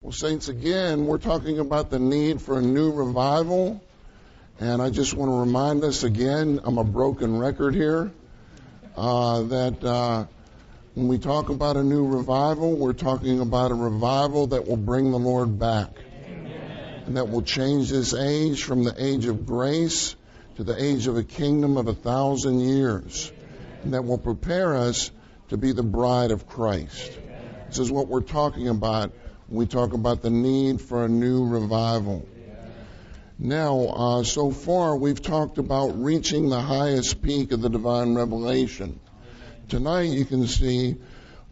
Well, Saints, again, we're talking about the need for a new revival. And I just want to remind us again, I'm a broken record here, uh, that uh, when we talk about a new revival, we're talking about a revival that will bring the Lord back. Amen. And that will change this age from the age of grace to the age of a kingdom of a thousand years. And that will prepare us to be the bride of Christ. This is what we're talking about we talk about the need for a new revival. Now, uh, so far we've talked about reaching the highest peak of the divine revelation. Tonight you can see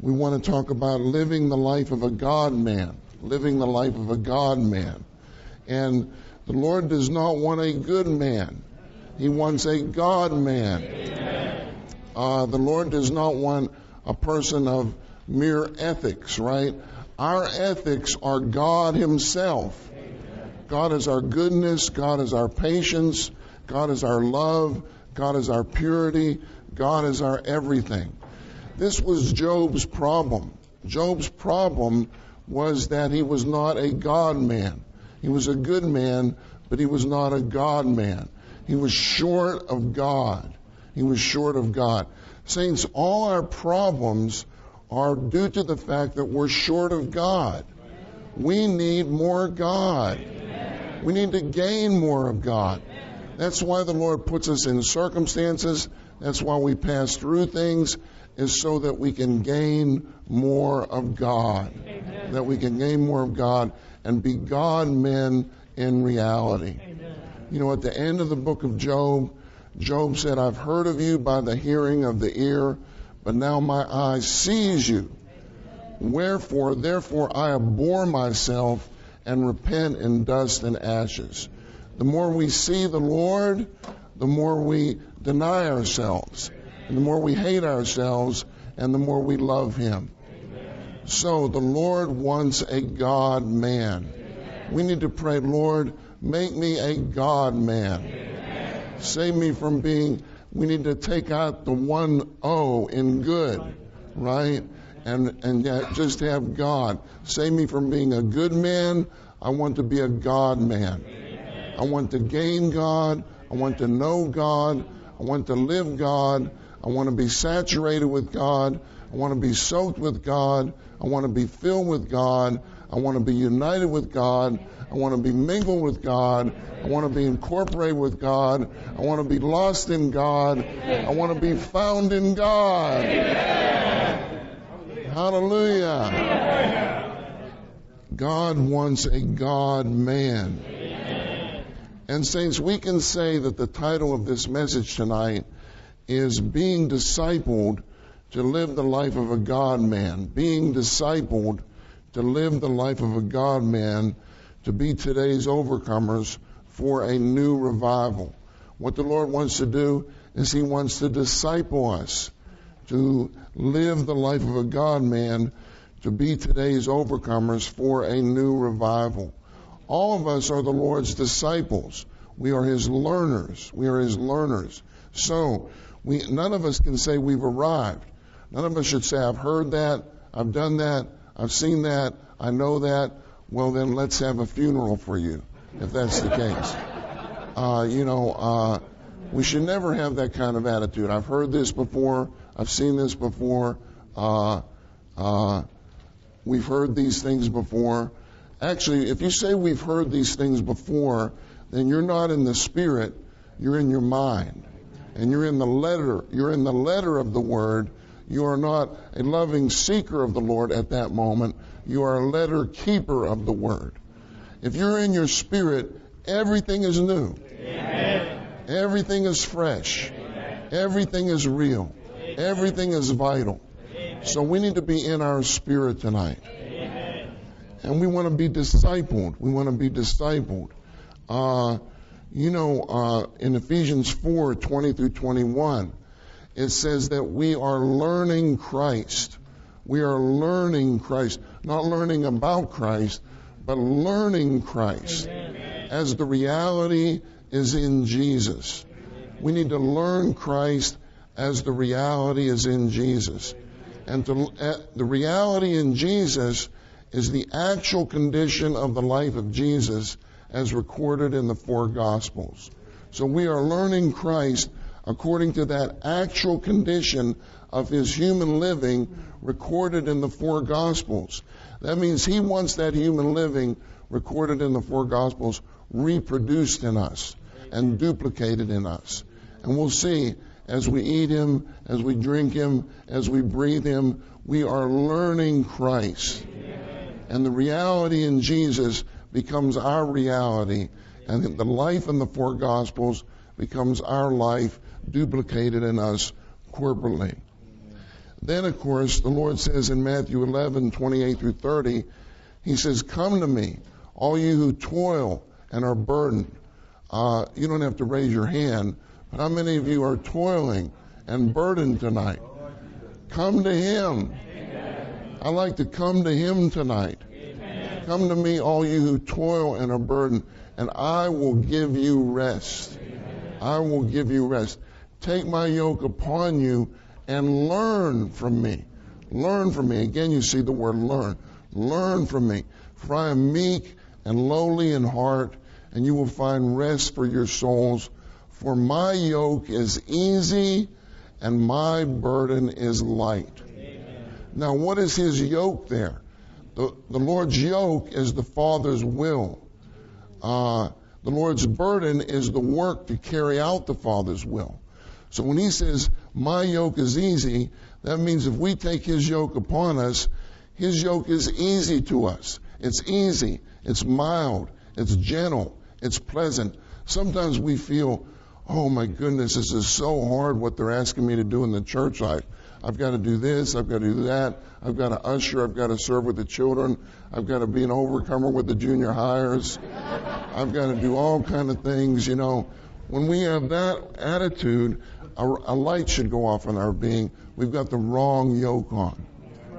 we want to talk about living the life of a God man, living the life of a God man. And the Lord does not want a good man. He wants a God man. Uh, the Lord does not want a person of mere ethics, right? Our ethics are God Himself. God is our goodness. God is our patience. God is our love. God is our purity. God is our everything. This was Job's problem. Job's problem was that he was not a God man. He was a good man, but he was not a God man. He was short of God. He was short of God. Saints, all our problems are due to the fact that we're short of God. We need more God. We need to gain more of God. That's why the Lord puts us in circumstances. That's why we pass through things, is so that we can gain more of God. That we can gain more of God and be God men in reality. You know, at the end of the book of Job, Job said, I've heard of you by the hearing of the ear but now my eye sees you. Wherefore, therefore, I abhor myself and repent in dust and ashes. The more we see the Lord, the more we deny ourselves, and the more we hate ourselves, and the more we love Him. So the Lord wants a God man. We need to pray, Lord, make me a God man. Save me from being we need to take out the one O in good, right? And and yet just have God. Save me from being a good man. I want to be a God man. I want to gain God. I want to know God. I want to live God. I want to be saturated with God. I want to be soaked with God. I want to be filled with God. I want to be united with God. I want to be mingled with God. I want to be incorporated with God. I want to be lost in God. I want to be found in God. Hallelujah. God wants a God man. And, Saints, we can say that the title of this message tonight is Being Discipled to Live the Life of a God Man. Being discipled to live the life of a God man to be today's overcomers for a new revival. What the Lord wants to do is He wants to disciple us to live the life of a God man to be today's overcomers for a new revival. All of us are the Lord's disciples. We are His learners. We are His learners. So, we, none of us can say we've arrived. None of us should say, I've heard that, I've done that, I've seen that, I know that, well, then let's have a funeral for you, if that's the case. Uh, you know, uh, we should never have that kind of attitude. I've heard this before. I've seen this before. Uh, uh, we've heard these things before. Actually, if you say we've heard these things before, then you're not in the spirit. You're in your mind, and you're in the letter. You're in the letter of the word. You are not a loving seeker of the Lord at that moment. You are a letter keeper of the word. If you're in your spirit, everything is new. Amen. Everything is fresh. Amen. Everything is real. Amen. Everything is vital. So we need to be in our spirit tonight. And we want to be discipled. We want to be discipled. Uh, you know, uh, in Ephesians 4 20 through 21, it says that we are learning Christ. We are learning Christ, not learning about Christ, but learning Christ Amen. as the reality is in Jesus. We need to learn Christ as the reality is in Jesus. And to, uh, the reality in Jesus is the actual condition of the life of Jesus as recorded in the four Gospels. So we are learning Christ according to that actual condition of his human living recorded in the four Gospels. That means he wants that human living recorded in the four Gospels reproduced in us and duplicated in us. And we'll see as we eat him, as we drink him, as we breathe him, we are learning Christ. And the reality in Jesus becomes our reality. And the life in the four Gospels becomes our life duplicated in us corporately. Then, of course, the Lord says in Matthew 11, 28 through 30, He says, Come to me, all you who toil and are burdened. Uh, you don't have to raise your hand, but how many of you are toiling and burdened tonight? Come to Him. I like to come to Him tonight. Come to me, all you who toil and are burdened, and I will give you rest. I will give you rest. Take my yoke upon you and learn from me. Learn from me. Again, you see the word learn. Learn from me. For I am meek and lowly in heart, and you will find rest for your souls. For my yoke is easy and my burden is light. Amen. Now, what is his yoke there? The, the Lord's yoke is the Father's will. Uh, the Lord's burden is the work to carry out the Father's will. So when he says, My yoke is easy, that means if we take his yoke upon us, his yoke is easy to us. It's easy, it's mild, it's gentle, it's pleasant. Sometimes we feel, oh my goodness, this is so hard what they're asking me to do in the church life. I've got to do this, I've got to do that, I've got to usher, I've got to serve with the children, I've got to be an overcomer with the junior hires, I've got to do all kind of things, you know. When we have that attitude, a, a light should go off in our being. We've got the wrong yoke on.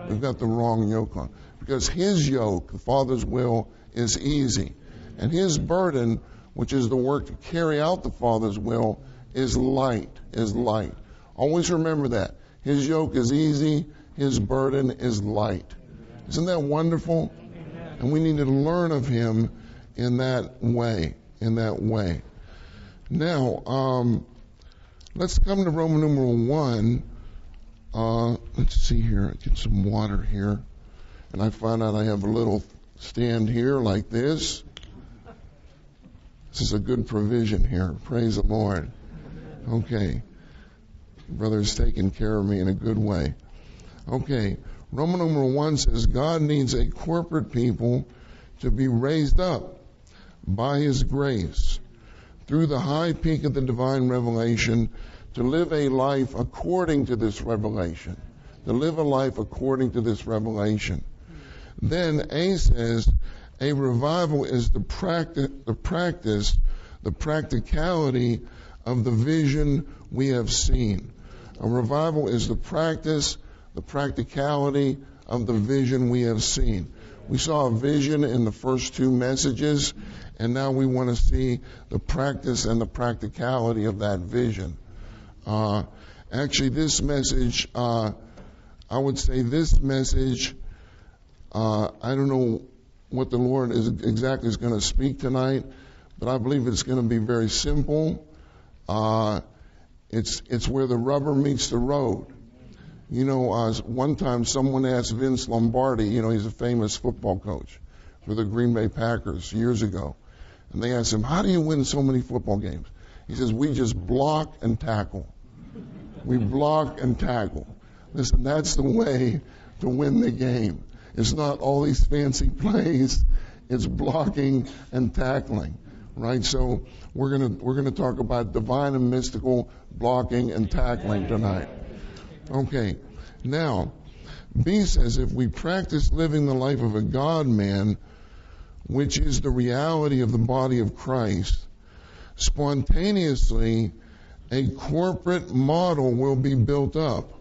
We've got the wrong yoke on. Because his yoke, the Father's will, is easy. And his burden, which is the work to carry out the Father's will, is light, is light. Always remember that. His yoke is easy, his burden is light. Isn't that wonderful? And we need to learn of him in that way, in that way. Now, um, let's come to Roman numeral one. Uh, let's see here. Get some water here. And I find out I have a little stand here like this. This is a good provision here. Praise the Lord. Okay. Brother's taking care of me in a good way. Okay. Roman numeral one says God needs a corporate people to be raised up by his grace through the high peak of the divine revelation to live a life according to this revelation. To live a life according to this revelation. Then A says a revival is the practice, the practice, the practicality of the vision we have seen. A revival is the practice, the practicality of the vision we have seen. We saw a vision in the first two messages, and now we want to see the practice and the practicality of that vision. Uh, actually, this message, uh, I would say this message, uh, I don't know what the Lord is exactly is going to speak tonight, but I believe it's going to be very simple. Uh, it's it's where the rubber meets the road. You know, uh, one time someone asked Vince Lombardi, you know, he's a famous football coach for the Green Bay Packers years ago. And they asked him, How do you win so many football games? He says, We just block and tackle. We block and tackle. Listen, that's the way to win the game. It's not all these fancy plays. It's blocking and tackling. Right? So we're gonna we're gonna talk about divine and mystical blocking and tackling tonight. Okay. Now, B says if we practice living the life of a God man, which is the reality of the body of Christ, spontaneously a corporate model will be built up.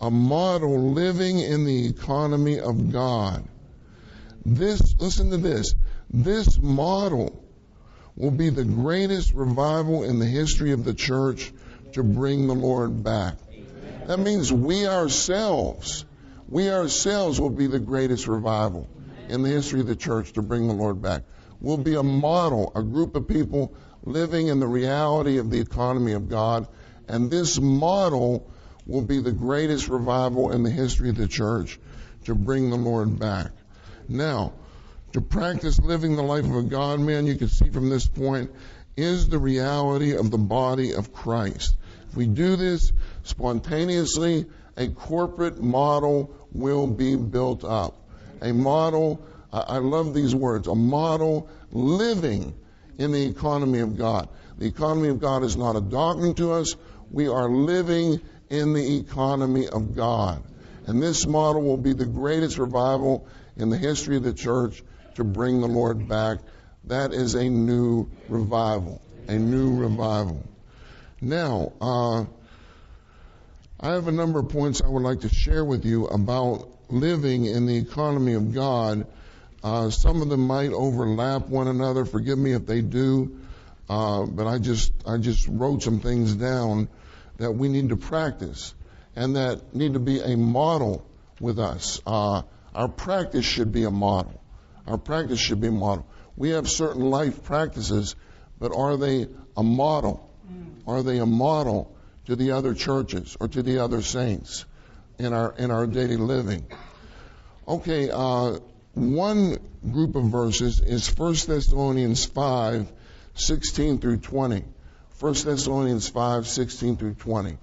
A model living in the economy of God. This, listen to this, this model will be the greatest revival in the history of the church to bring the Lord back. That means we ourselves, we ourselves will be the greatest revival in the history of the church to bring the Lord back. We'll be a model, a group of people living in the reality of the economy of God. And this model will be the greatest revival in the history of the church to bring the Lord back. Now, to practice living the life of a God man, you can see from this point, is the reality of the body of Christ. If we do this spontaneously, a corporate model will be built up. A model, I love these words, a model living in the economy of God. The economy of God is not a doctrine to us. We are living in the economy of God. And this model will be the greatest revival in the history of the church to bring the Lord back. That is a new revival. A new revival. Now, uh, I have a number of points I would like to share with you about living in the economy of God. Uh, some of them might overlap one another. Forgive me if they do. Uh, but I just I just wrote some things down that we need to practice and that need to be a model with us. Uh, our practice should be a model. Our practice should be a model. We have certain life practices, but are they a model? Are they a model to the other churches or to the other saints in our in our daily living? Okay, uh, one group of verses is 1 Thessalonians 5, 16 through 20. 1 Thessalonians 5, 16 through 20.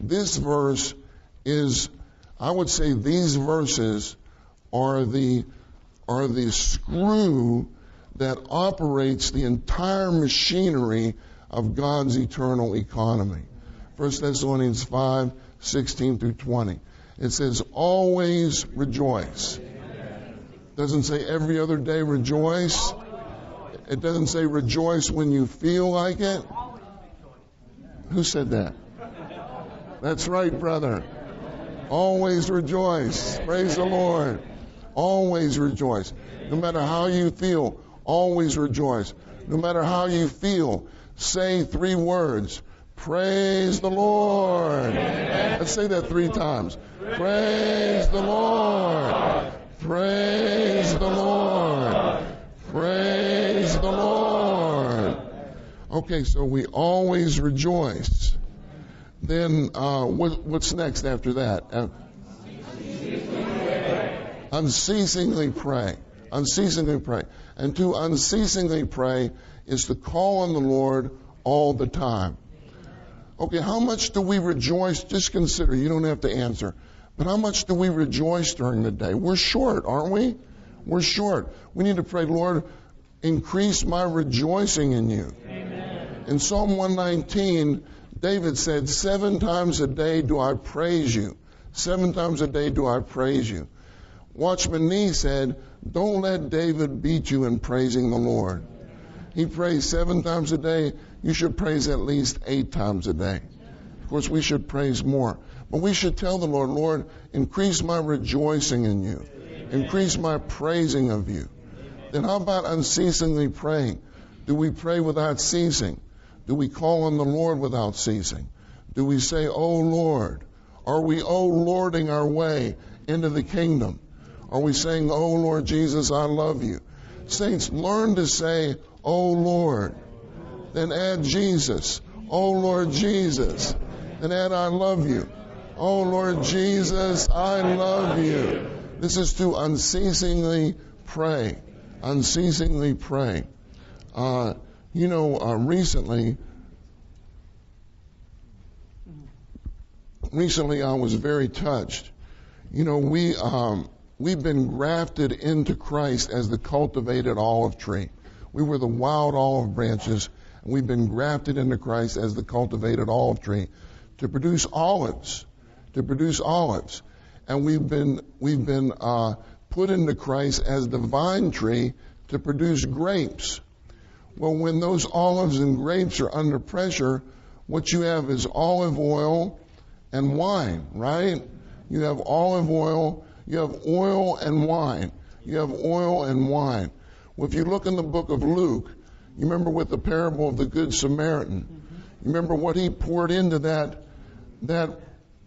This verse is, I would say these verses are the, are the screw that operates the entire machinery of God's eternal economy. 1 Thessalonians 5, 16 through 20. It says, always rejoice. Doesn't say every other day rejoice. It doesn't say rejoice when you feel like it. Who said that? That's right, brother. Always rejoice. Praise the Lord. Always rejoice. No matter how you feel, always rejoice. No matter how you feel, say three words. Praise the Lord. Let's say that three times. Praise the Lord. Praise the Lord. Praise the Lord. Okay, so we always rejoice. Then uh, what, what's next after that? Uh, unceasingly pray. Unceasingly pray. And to unceasingly pray is to call on the Lord all the time. Okay, how much do we rejoice? Just consider, you don't have to answer. But how much do we rejoice during the day? We're short, aren't we? We're short. We need to pray, Lord, increase my rejoicing in you. Amen. In Psalm 119, David said, Seven times a day do I praise you. Seven times a day do I praise you. Watchman Nee said, Don't let David beat you in praising the Lord. He prays seven times a day. You should praise at least eight times a day. Of course, we should praise more. But we should tell the Lord, Lord, increase my rejoicing in you. Increase my praising of you. Then how about unceasingly praying? Do we pray without ceasing? Do we call on the Lord without ceasing? Do we say, Oh Lord? Are we, oh Lording our way into the kingdom? Are we saying, Oh Lord Jesus, I love you? Saints, learn to say, Oh Lord. Then add Jesus. Oh Lord Jesus. Then add I love you. Oh Lord Jesus, I love you. This is to unceasingly pray. Unceasingly pray. Uh, you know, uh, recently, recently I was very touched. You know, we, um, we've been grafted into Christ as the cultivated olive tree. We were the wild olive branches, and we've been grafted into Christ as the cultivated olive tree to produce olives to produce olives. And we've been, we've been uh, put into Christ as the vine tree to produce grapes. Well, when those olives and grapes are under pressure, what you have is olive oil and wine, right? You have olive oil, you have oil and wine. You have oil and wine. Well, if you look in the book of Luke, you remember with the parable of the Good Samaritan. You remember what he poured into that, that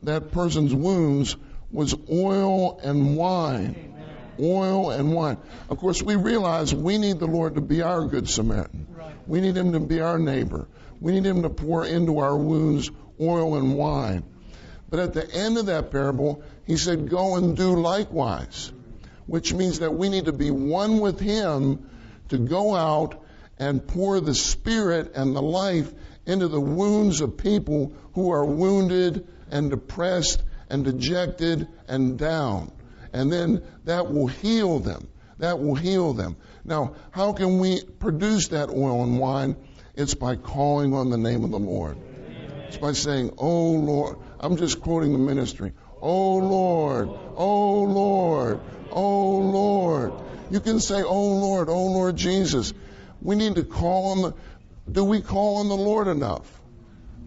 that person's wounds was oil and wine. oil and wine. Of course, we realize we need the Lord to be our good Samaritan. We need Him to be our neighbor. We need Him to pour into our wounds oil and wine. But at the end of that parable, He said, Go and do likewise, which means that we need to be one with Him to go out and pour the Spirit and the life into the wounds of people who are wounded and depressed and dejected and down. And then that will heal them. That will heal them. Now, how can we produce that oil and wine? It's by calling on the name of the Lord. It's by saying, Oh Lord. I'm just quoting the ministry. Oh Lord. Oh Lord. Oh Lord. You can say, Oh Lord. Oh Lord Jesus. We need to call on the, do we call on the Lord enough?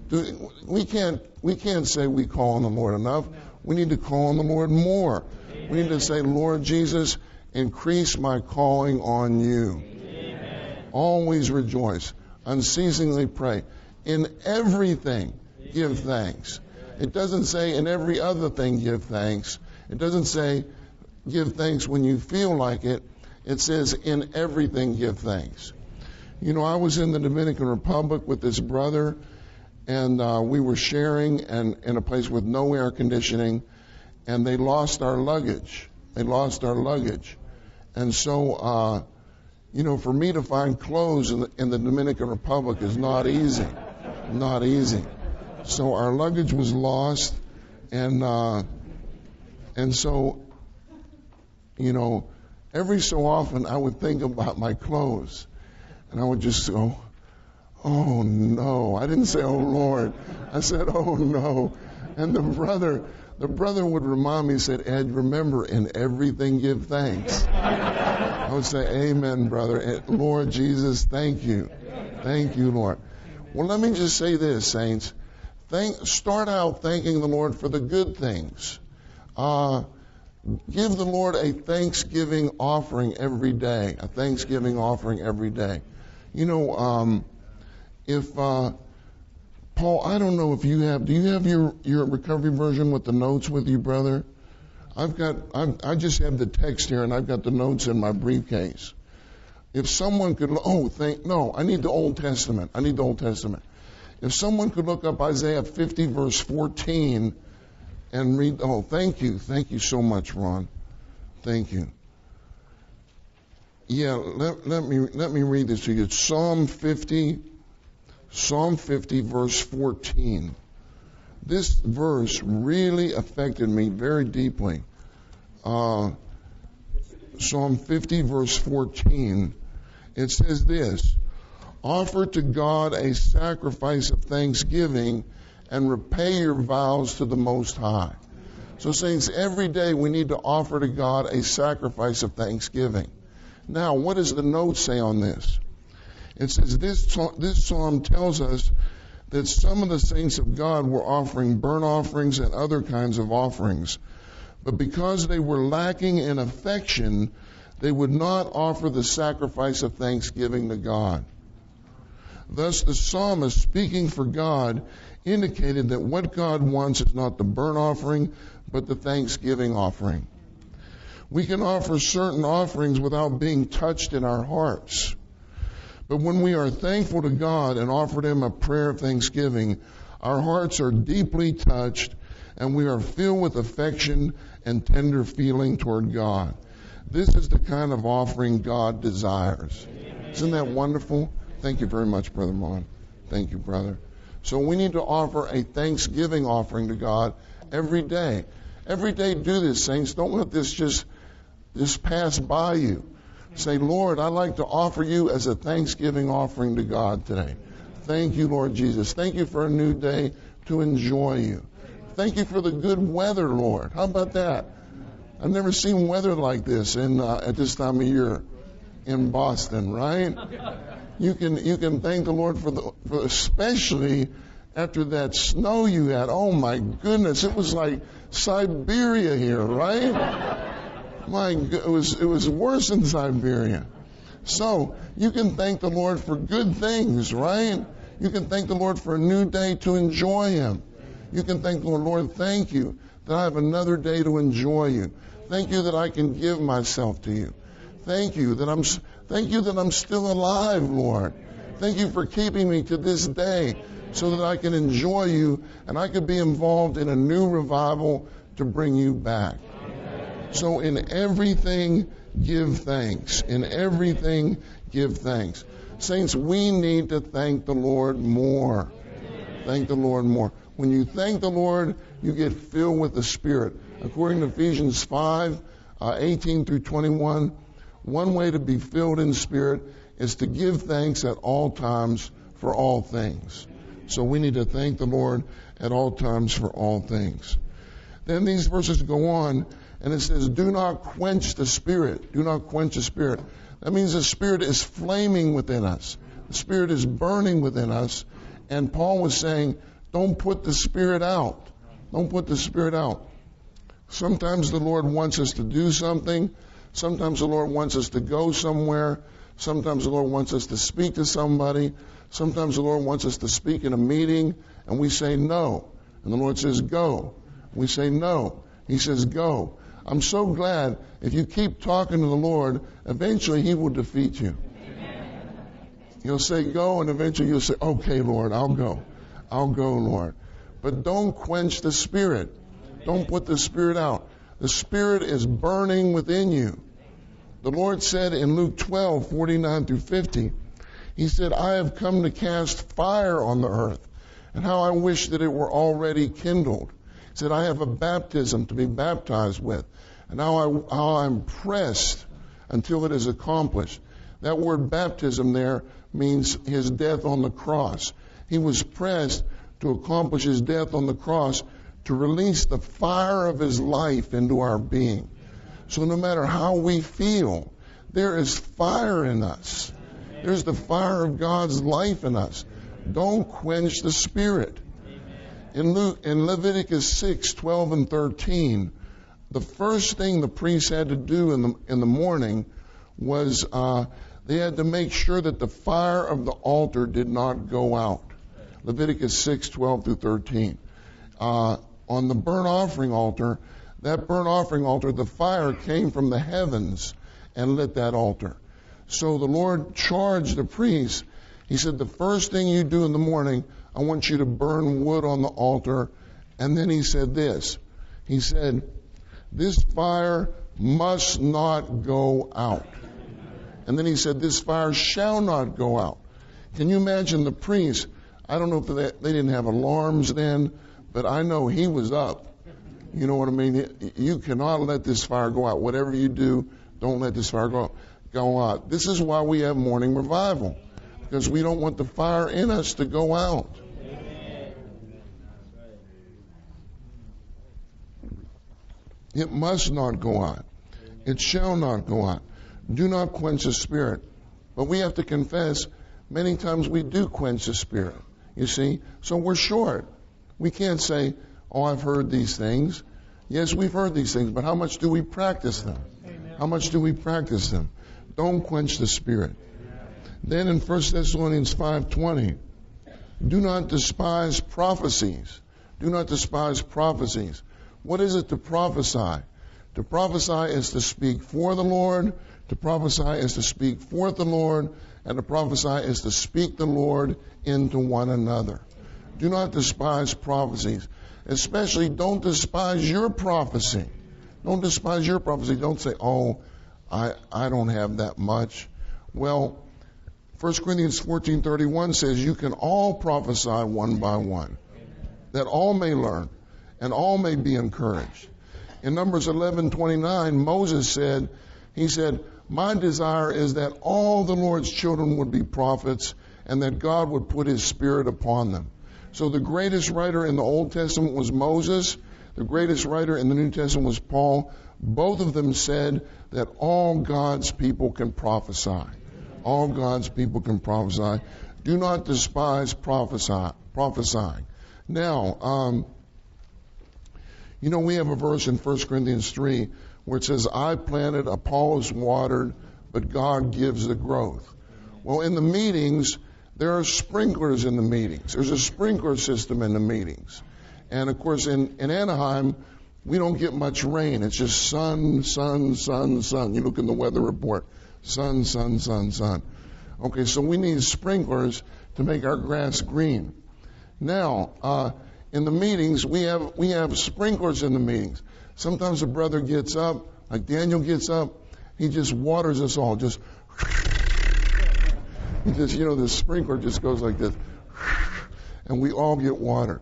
Do, we can't, we can't say we call on the Lord enough. We need to call on the Lord more. We need to say, Lord Jesus, increase my calling on you. Amen. Always rejoice. Unceasingly pray. In everything, give thanks. It doesn't say in every other thing, give thanks. It doesn't say give thanks when you feel like it. It says in everything, give thanks. You know, I was in the Dominican Republic with this brother, and uh, we were sharing and in a place with no air conditioning, and they lost our luggage. They lost our luggage, and so uh, you know, for me to find clothes in the, in the Dominican Republic is not easy, not easy. So our luggage was lost, and uh, and so you know, every so often I would think about my clothes and I would just go, Oh no. I didn't say, Oh Lord. I said, Oh no. And the brother, the brother would remind me, said, Ed, remember, in everything give thanks. I would say, Amen, brother. Lord Jesus, thank you. Thank you, Lord. Well, let me just say this, saints. Start out thanking the Lord for the good things. Uh, give the Lord a thanksgiving offering every day, a thanksgiving offering every day. You know, um, if uh, Paul, I don't know if you have. Do you have your your recovery version with the notes with you, brother? I've got. i I just have the text here, and I've got the notes in my briefcase. If someone could, oh, thank no, I need the Old Testament. I need the Old Testament. If someone could look up Isaiah 50 verse 14 and read. Oh, thank you, thank you so much, Ron. Thank you. Yeah, let, let me let me read this to you. It's Psalm 50, Psalm 50, verse 14. This verse really affected me very deeply. Uh, Psalm 50, verse 14. It says this Offer to God a sacrifice of thanksgiving and repay your vows to the Most High. So, saints, every day we need to offer to God a sacrifice of thanksgiving. Now, what does the note say on this? It says this, this psalm tells us that some of the saints of God were offering burnt offerings and other kinds of offerings. But because they were lacking in affection, they would not offer the sacrifice of thanksgiving to God. Thus, the psalmist, speaking for God, indicated that what God wants is not the burnt offering, but the thanksgiving offering. We can offer certain offerings without being touched in our hearts. But when we are thankful to God and offer Him a prayer of thanksgiving, our hearts are deeply touched and we are filled with affection and tender feeling toward God. This is the kind of offering God desires. Isn't that wonderful? Thank you very much, Brother Mon. Thank you, brother. So we need to offer a thanksgiving offering to God every day. Every day do this, saints. Don't let this just just pass by you. Say, Lord, I'd like to offer you as a thanksgiving offering to God today. Thank you, Lord Jesus. Thank you for a new day to enjoy you. Thank you for the good weather, Lord. How about that? I've never seen weather like this in uh, at this time of year in Boston, right? You can you can thank the Lord for the for especially after that snow you had. Oh my goodness, it was like Siberia here, right? My, it was, it was worse than Siberia. So you can thank the Lord for good things, right? You can thank the Lord for a new day to enjoy Him. You can thank the Lord, Lord, thank you that I have another day to enjoy you. Thank you that I can give myself to you. Thank you that I'm thank you that I'm still alive, Lord. Thank you for keeping me to this day so that I can enjoy you and I could be involved in a new revival to bring you back. So in everything give thanks. In everything give thanks. Saints, we need to thank the Lord more. Thank the Lord more. When you thank the Lord, you get filled with the Spirit. According to Ephesians 5, uh, 18 through 21, one way to be filled in Spirit is to give thanks at all times for all things. So we need to thank the Lord at all times for all things. Then these verses go on and it says, do not quench the Spirit. Do not quench the Spirit. That means the Spirit is flaming within us. The Spirit is burning within us. And Paul was saying, don't put the Spirit out. Don't put the Spirit out. Sometimes the Lord wants us to do something. Sometimes the Lord wants us to go somewhere. Sometimes the Lord wants us to speak to somebody. Sometimes the Lord wants us to speak in a meeting and we say no. And the Lord says go. We say no. He says go. I'm so glad if you keep talking to the Lord, eventually He will defeat you. He'll say go and eventually you'll say, okay, Lord, I'll go. I'll go, Lord. But don't quench the Spirit. Don't put the Spirit out. The Spirit is burning within you. The Lord said in Luke 12, 49 through 50, He said, I have come to cast fire on the earth, and how I wish that it were already kindled. He said, I have a baptism to be baptized with, and how, I, how I'm pressed until it is accomplished. That word baptism there means his death on the cross. He was pressed to accomplish his death on the cross to release the fire of his life into our being. So no matter how we feel, there is fire in us. There's the fire of God's life in us. Don't quench the spirit. In, Luke, in Leviticus 6, 12 and 13, the first thing the priest had to do in the, in the morning was uh, they had to make sure that the fire of the altar did not go out. Leviticus 6, 12 through 13. Uh, on the burnt offering altar, that burnt offering altar, the fire came from the heavens and lit that altar. So the Lord charged the priests. He said, the first thing you do in the morning, I want you to burn wood on the altar. And then he said this. He said, this fire must not go out. And then he said, this fire shall not go out. Can you imagine the priests? I don't know if they, they didn't have alarms then, but I know he was up. You know what I mean? You cannot let this fire go out. Whatever you do, don't let this fire go, go out. This is why we have morning revival. Because we don't want the fire in us to go out. It must not go out. It shall not go out. Do not quench the spirit. But we have to confess, many times we do quench the spirit. You see? So we're short. We can't say, oh, I've heard these things. Yes, we've heard these things, but how much do we practice them? Amen. How much do we practice them? Don't quench the spirit. Then in 1 Thessalonians 5:20, do not despise prophecies. Do not despise prophecies. What is it to prophesy? To prophesy is to speak for the Lord. To prophesy is to speak for the Lord. And to prophesy is to speak the Lord into one another. Do not despise prophecies. Especially don't despise your prophecy. Don't despise your prophecy. Don't say, oh, I, I don't have that much. Well, 1 Corinthians 14:31 says you can all prophesy one by one, that all may learn and all may be encouraged. In Numbers 11:29, Moses said, he said, "My desire is that all the Lord's children would be prophets and that God would put his spirit upon them." So the greatest writer in the Old Testament was Moses. The greatest writer in the New Testament was Paul. Both of them said that all God's people can prophesy. All God's people can prophesy. Do not despise prophesy, prophesying. Now, um, you know, we have a verse in 1 Corinthians 3 where it says, I planted, Apollos watered, but God gives the growth. Well, in the meetings, there are sprinklers in the meetings. There's a sprinkler system in the meetings. And of course, in, in Anaheim, we don't get much rain. It's just sun, sun, sun, sun. You look in the weather report. Sun, sun, sun, sun. Okay, so we need sprinklers to make our grass green. Now, uh, in the meetings, we have we have sprinklers in the meetings. Sometimes a brother gets up, like Daniel gets up, he just waters us all. Just he just you know the sprinkler just goes like this, and we all get water.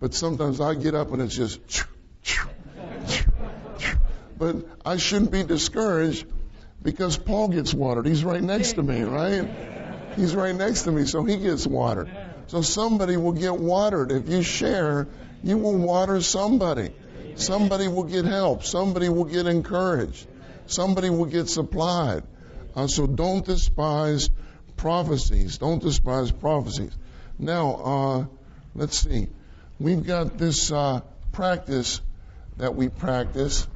But sometimes I get up and it's just. But I shouldn't be discouraged because Paul gets watered. He's right next to me, right? He's right next to me, so he gets watered. So somebody will get watered. If you share, you will water somebody. Somebody will get help. Somebody will get encouraged. Somebody will get supplied. Uh, so don't despise prophecies. Don't despise prophecies. Now, uh, let's see. We've got this uh, practice that we practice,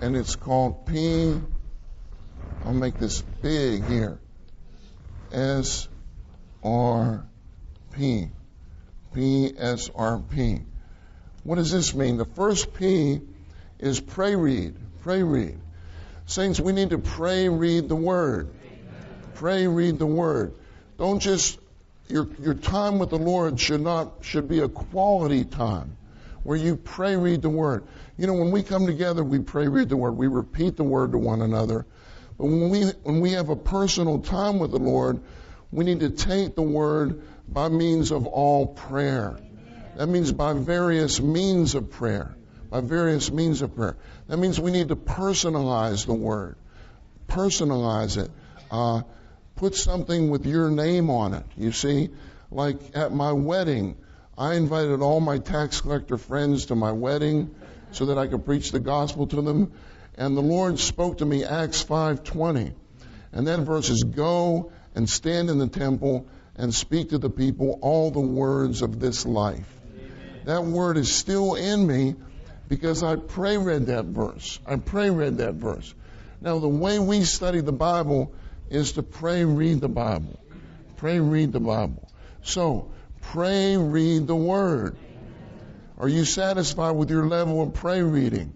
and it's called P. I'll make this big here. S R P. P S R P. What does this mean? The first P is pray read. Pray read. Saints, we need to pray read the word. Pray read the word. Don't just your your time with the Lord should not should be a quality time where you pray read the word. You know, when we come together, we pray read the word. We repeat the word to one another. But when we when we have a personal time with the Lord, we need to take the word by means of all prayer. That means by various means of prayer. By various means of prayer. That means we need to personalize the word. Personalize it. Uh, put something with your name on it. You see, like at my wedding, I invited all my tax collector friends to my wedding so that I could preach the gospel to them. And the Lord spoke to me Acts 5:20. And that verse is go and stand in the temple and speak to the people all the words of this life. That word is still in me because I pray read that verse. I pray read that verse. Now the way we study the Bible is to pray read the Bible. Pray read the Bible. So, pray read the word. Are you satisfied with your level of pray reading?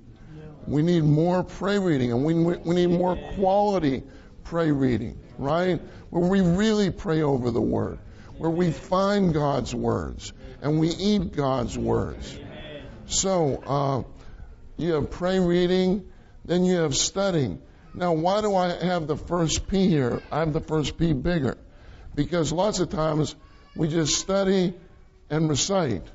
We need more pray reading and we, we need more quality pray reading, right? Where we really pray over the Word, where we find God's words and we eat God's words. So, uh, you have pray reading, then you have studying. Now, why do I have the first P here? I have the first P bigger. Because lots of times we just study and recite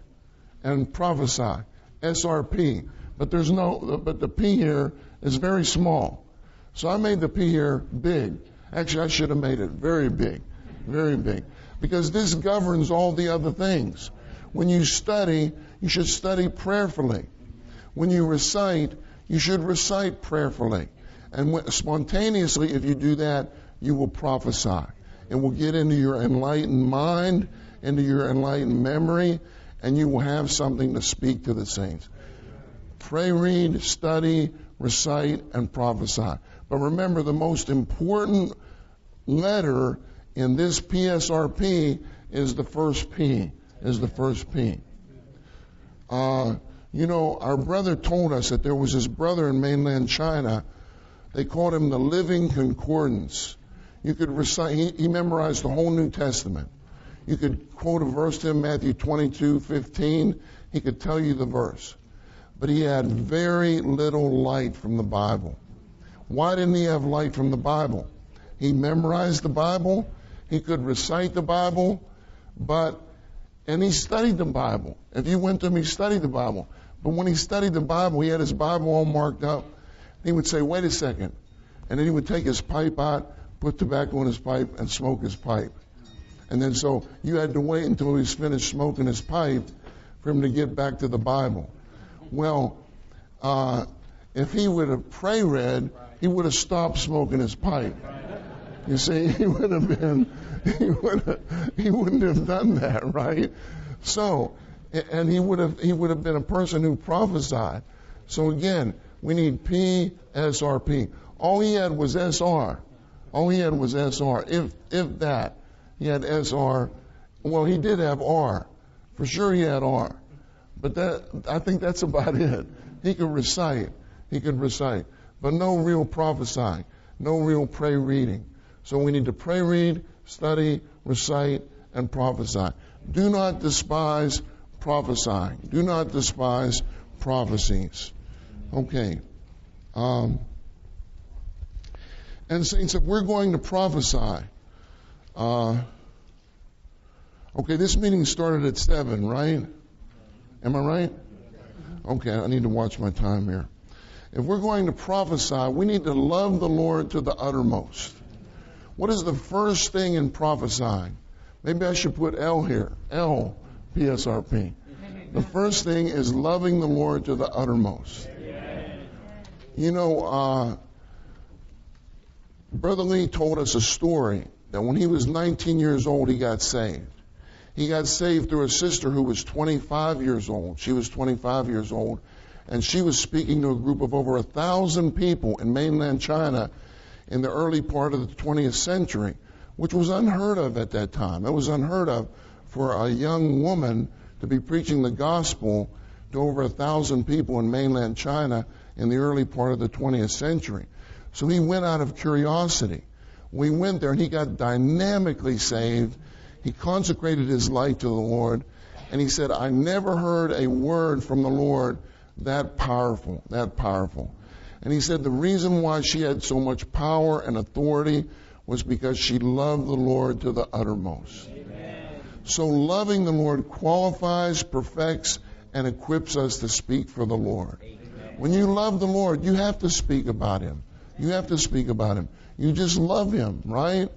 and prophesy. SRP. But there's no, but the P here is very small. So I made the P here big. Actually, I should have made it very big. Very big. Because this governs all the other things. When you study, you should study prayerfully. When you recite, you should recite prayerfully. And spontaneously, if you do that, you will prophesy. It will get into your enlightened mind, into your enlightened memory, and you will have something to speak to the saints. Pray, read, study, recite, and prophesy. But remember, the most important letter in this PSRP is the first P. Is the first P. Uh, you know, our brother told us that there was this brother in mainland China. They called him the Living Concordance. You could recite. He, he memorized the whole New Testament. You could quote a verse to him, Matthew 22:15. He could tell you the verse but he had very little light from the Bible. Why didn't he have light from the Bible? He memorized the Bible, he could recite the Bible, but, and he studied the Bible. If you went to him, he studied the Bible. But when he studied the Bible, he had his Bible all marked up. He would say, wait a second. And then he would take his pipe out, put tobacco in his pipe, and smoke his pipe. And then so you had to wait until he was finished smoking his pipe for him to get back to the Bible. Well, uh, if he would have pray read, he would have stopped smoking his pipe. You see, he would have been, he would have, he wouldn't have done that, right? So, and he would have, he would have been a person who prophesied. So again, we need P, S, R, P. All he had was SR. All he had was SR. If, if that, he had SR. Well, he did have R. For sure he had R. But that, I think that's about it. He could recite. He could recite. But no real prophesying. No real pray reading. So we need to pray read, study, recite, and prophesy. Do not despise prophesying. Do not despise prophecies. Okay. Um, and saints, if we're going to prophesy, uh, okay, this meeting started at seven, right? Am I right? Okay, I need to watch my time here. If we're going to prophesy, we need to love the Lord to the uttermost. What is the first thing in prophesying? Maybe I should put L here. L, PSRP. The first thing is loving the Lord to the uttermost. You know, uh, Brother Lee told us a story that when he was 19 years old, he got saved. He got saved through a sister who was 25 years old. She was 25 years old, and she was speaking to a group of over a thousand people in mainland China in the early part of the 20th century, which was unheard of at that time. It was unheard of for a young woman to be preaching the gospel to over a thousand people in mainland China in the early part of the 20th century. So he went out of curiosity. We went there and he got dynamically saved. He consecrated his life to the Lord and he said, I never heard a word from the Lord that powerful, that powerful. And he said the reason why she had so much power and authority was because she loved the Lord to the uttermost. Amen. So loving the Lord qualifies, perfects, and equips us to speak for the Lord. When you love the Lord, you have to speak about Him. You have to speak about Him. You just love Him, right?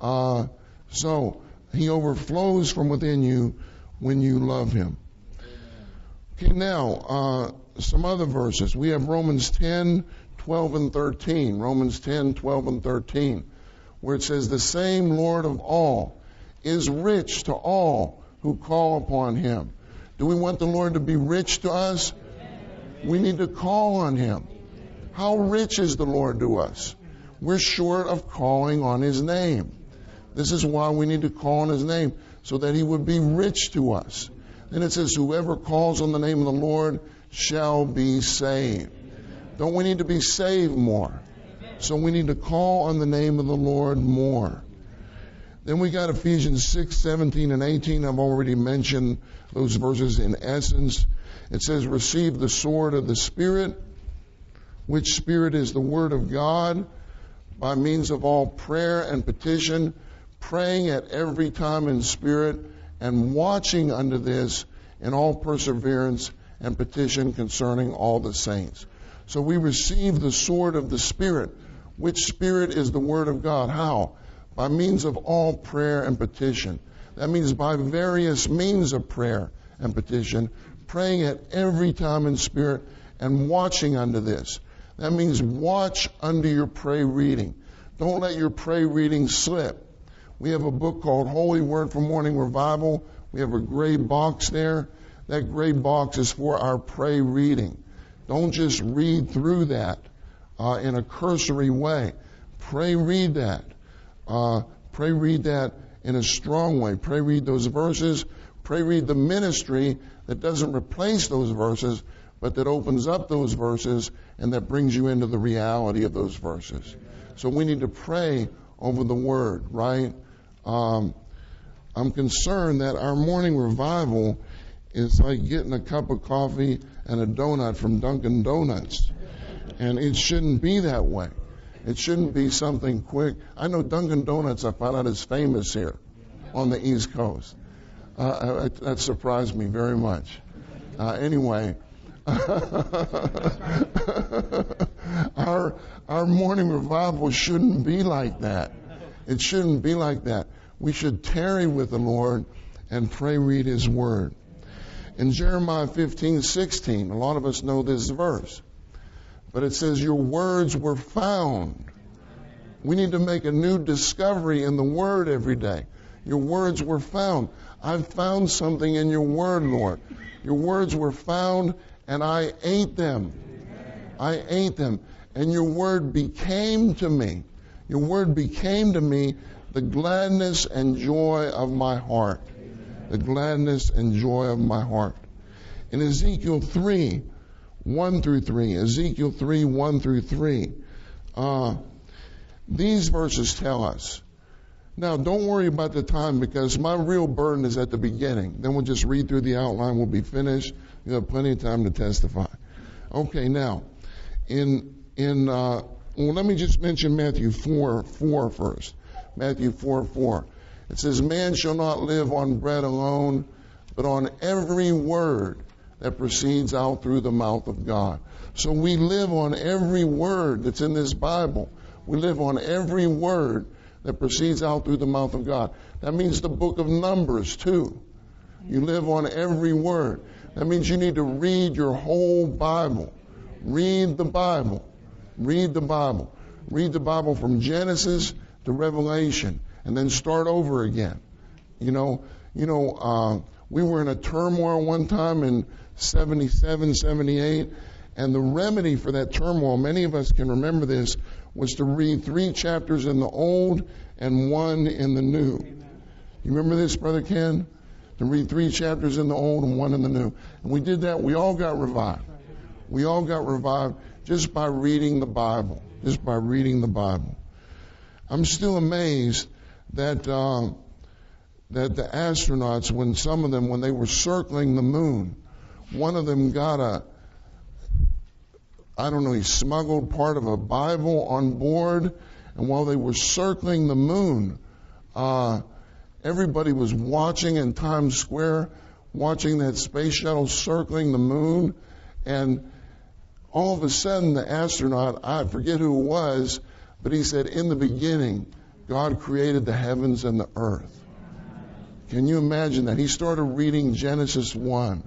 Uh, so He overflows from within you when you love Him. Okay, now, uh, some other verses. We have Romans 10, 12, and 13. Romans 10, 12, and 13, where it says, The same Lord of all is rich to all who call upon him. Do we want the Lord to be rich to us? We need to call on him. How rich is the Lord to us? We're short of calling on his name. This is why we need to call on his name, so that he would be rich to us. Then it says, Whoever calls on the name of the Lord shall be saved. Don't we need to be saved more? So we need to call on the name of the Lord more. Then we got Ephesians 6, 17, and 18. I've already mentioned those verses in essence. It says, Receive the sword of the Spirit, which Spirit is the Word of God, by means of all prayer and petition, praying at every time in Spirit, and watching unto this in all perseverance and petition concerning all the saints. So we receive the sword of the Spirit, which Spirit is the Word of God. How? By means of all prayer and petition. That means by various means of prayer and petition, praying at every time in Spirit and watching unto this. That means watch under your pray reading. Don't let your pray reading slip. We have a book called Holy Word for Morning Revival. We have a gray box there. That gray box is for our pray reading. Don't just read through that uh, in a cursory way. Pray read that. Uh, pray read that in a strong way. Pray read those verses. Pray read the ministry that doesn't replace those verses, but that opens up those verses and that brings you into the reality of those verses. So we need to pray over the word, right? Um, I'm concerned that our morning revival is like getting a cup of coffee and a donut from Dunkin' Donuts. And it shouldn't be that way. It shouldn't be something quick. I know Dunkin' Donuts, I found out, is famous here on the East Coast. Uh, uh that surprised me very much. Uh, anyway, our, our morning revival shouldn't be like that. It shouldn't be like that. We should tarry with the Lord and pray, read His Word. In Jeremiah 15, 16, a lot of us know this verse, but it says, Your words were found. We need to make a new discovery in the Word every day. Your words were found. I've found something in your Word, Lord. Your words were found, and I ate them. I ate them. And your Word became to me. Your Word became to me the gladness and joy of my heart the gladness and joy of my heart. In Ezekiel 3, 1 through 3, Ezekiel 3, 1 through 3. Uh, these verses tell us. Now, don't worry about the time because my real burden is at the beginning. Then we'll just read through the outline. We'll be finished. You have plenty of time to testify. Okay, now, in in uh, well, let me just mention Matthew 4, 4 first. Matthew 4, 4. It says, Man shall not live on bread alone, but on every word that proceeds out through the mouth of God. So we live on every word that's in this Bible. We live on every word that proceeds out through the mouth of God. That means the book of Numbers, too. You live on every word. That means you need to read your whole Bible. Read the Bible. Read the Bible. Read the Bible from Genesis to Revelation and then start over again. You know, you know, uh, we were in a turmoil one time in 77, 78, and the remedy for that turmoil, many of us can remember this, was to read three chapters in the Old and one in the New. You remember this, Brother Ken? To read three chapters in the Old and one in the New. And we did that. We all got revived. We all got revived just by reading the Bible. Just by reading the Bible. I'm still amazed that uh, that the astronauts, when some of them, when they were circling the moon, one of them got a, I don't know, he smuggled part of a Bible on board, and while they were circling the moon, uh, everybody was watching in Times Square, watching that space shuttle circling the moon, and all of a sudden the astronaut, I forget who it was, but he said, in the beginning, God created the heavens and the earth. Can you imagine that? He started reading Genesis 1,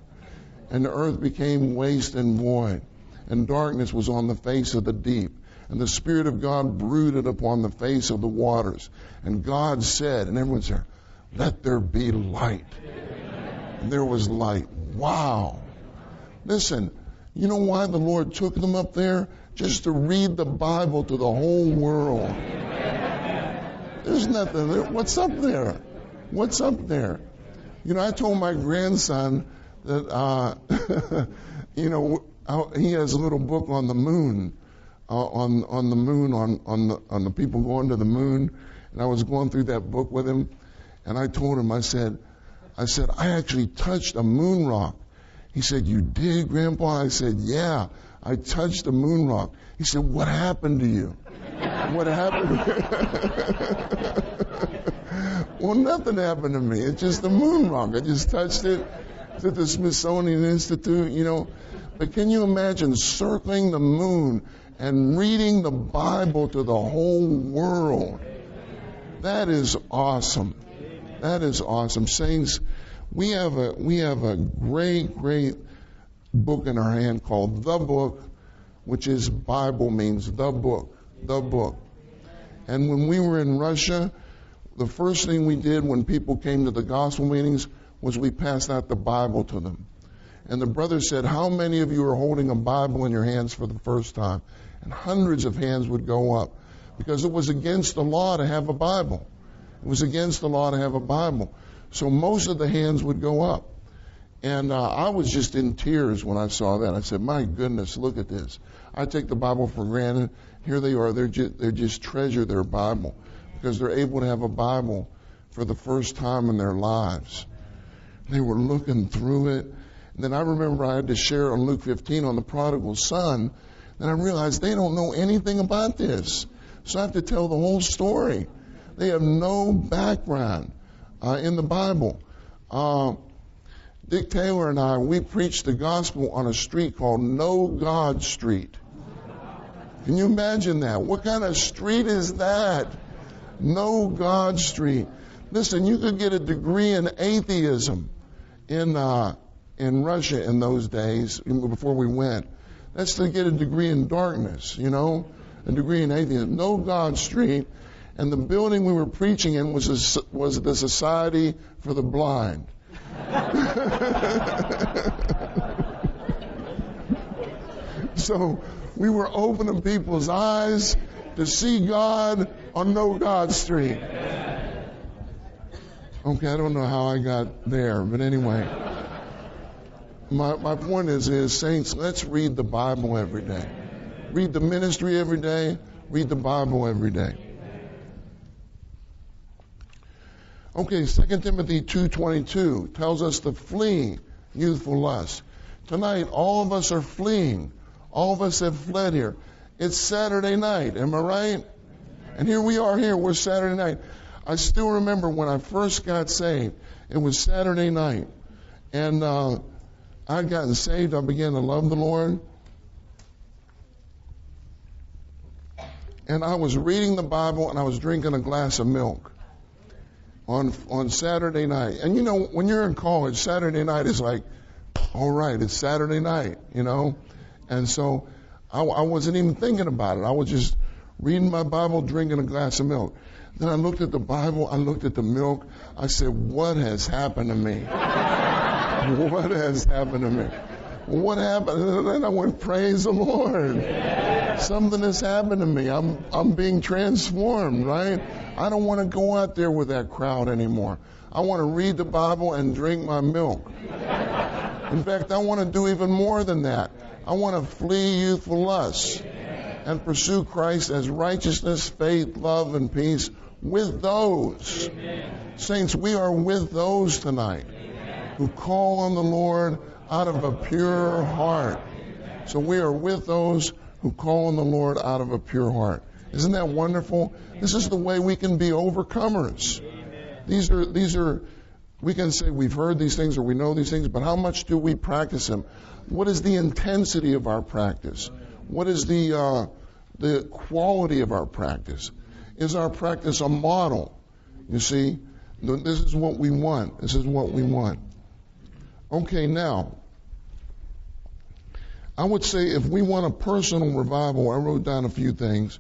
and the earth became waste and void, and darkness was on the face of the deep. And the Spirit of God brooded upon the face of the waters. And God said, and everyone said, Let there be light. And there was light. Wow. Listen, you know why the Lord took them up there? Just to read the Bible to the whole world. There's nothing there. What's up there? What's up there? You know, I told my grandson that, uh, you know, he has a little book on the moon, uh, on on the moon, on on the on the people going to the moon, and I was going through that book with him, and I told him, I said, I said, I actually touched a moon rock. He said, You did, Grandpa? I said, Yeah, I touched a moon rock. He said, What happened to you? what happened? well, nothing happened to me. It's just the moon rock. I just touched it. At the Smithsonian Institute, you know. But can you imagine circling the moon and reading the Bible to the whole world? That is awesome. That is awesome. Saints, we have a we have a great, great book in our hand called the book, which is Bible means the book the book. And when we were in Russia, the first thing we did when people came to the gospel meetings was we passed out the Bible to them. And the brother said, How many of you are holding a Bible in your hands for the first time? And hundreds of hands would go up because it was against the law to have a Bible. It was against the law to have a Bible. So most of the hands would go up. And uh, I was just in tears when I saw that. I said, My goodness, look at this. I take the Bible for granted. Here they are. They're just, they just treasure their Bible because they're able to have a Bible for the first time in their lives. They were looking through it. Then I remember I had to share on Luke 15 on the prodigal son. And I realized they don't know anything about this. So I have to tell the whole story. They have no background uh, in the Bible. Uh, Dick Taylor and I, we preached the gospel on a street called No God Street. Can you imagine that? What kind of street is that? No God Street. Listen, you could get a degree in atheism in uh, in Russia in those days before we went. That's to get a degree in darkness, you know, a degree in atheism. No God Street, and the building we were preaching in was a, was the Society for the Blind. so we were opening people's eyes to see God on No God Street. Okay, I don't know how I got there, but anyway. My, my point is, is, saints, let's read the Bible every day. Read the ministry every day. Read the Bible every day. Okay, 2 Timothy 2.22 tells us to flee youthful lust. Tonight, all of us are fleeing. All of us have fled here. It's Saturday night, am I right? And here we are here, we're Saturday night. I still remember when I first got saved, it was Saturday night. And uh, I'd gotten saved, I began to love the Lord. And I was reading the Bible and I was drinking a glass of milk on on Saturday night. And you know, when you're in college, Saturday night is like, all right, it's Saturday night, you know. And so I, I wasn't even thinking about it. I was just reading my Bible, drinking a glass of milk. Then I looked at the Bible, I looked at the milk. I said, what has happened to me? what has happened to me? What happened? And then I went, praise the Lord. Something has happened to me. I'm, I'm being transformed, right? I don't want to go out there with that crowd anymore. I want to read the Bible and drink my milk. In fact, I want to do even more than that. I want to flee youthful lusts and pursue Christ as righteousness, faith, love, and peace with those. Saints, we are with those tonight who call on the Lord out of a pure heart. So we are with those who call on the Lord out of a pure heart. Isn't that wonderful? This is the way we can be overcomers. These are, these are, we can say we've heard these things or we know these things, but how much do we practice them? What is the intensity of our practice? What is the, uh, the quality of our practice? Is our practice a model? You see, this is what we want. This is what we want. Okay, now, I would say if we want a personal revival, I wrote down a few things.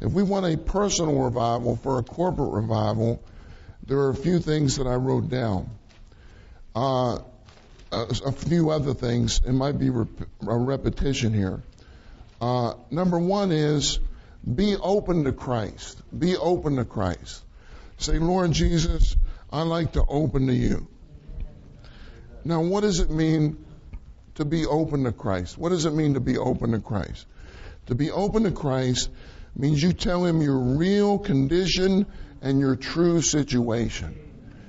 If we want a personal revival for a corporate revival, there are a few things that I wrote down. Uh, a, a, few other things. It might be rep- a repetition here. Uh, number one is be open to Christ. Be open to Christ. Say, Lord Jesus, I like to open to you. Now, what does it mean to be open to Christ? What does it mean to be open to Christ? To be open to Christ means you tell him your real condition and your true situation.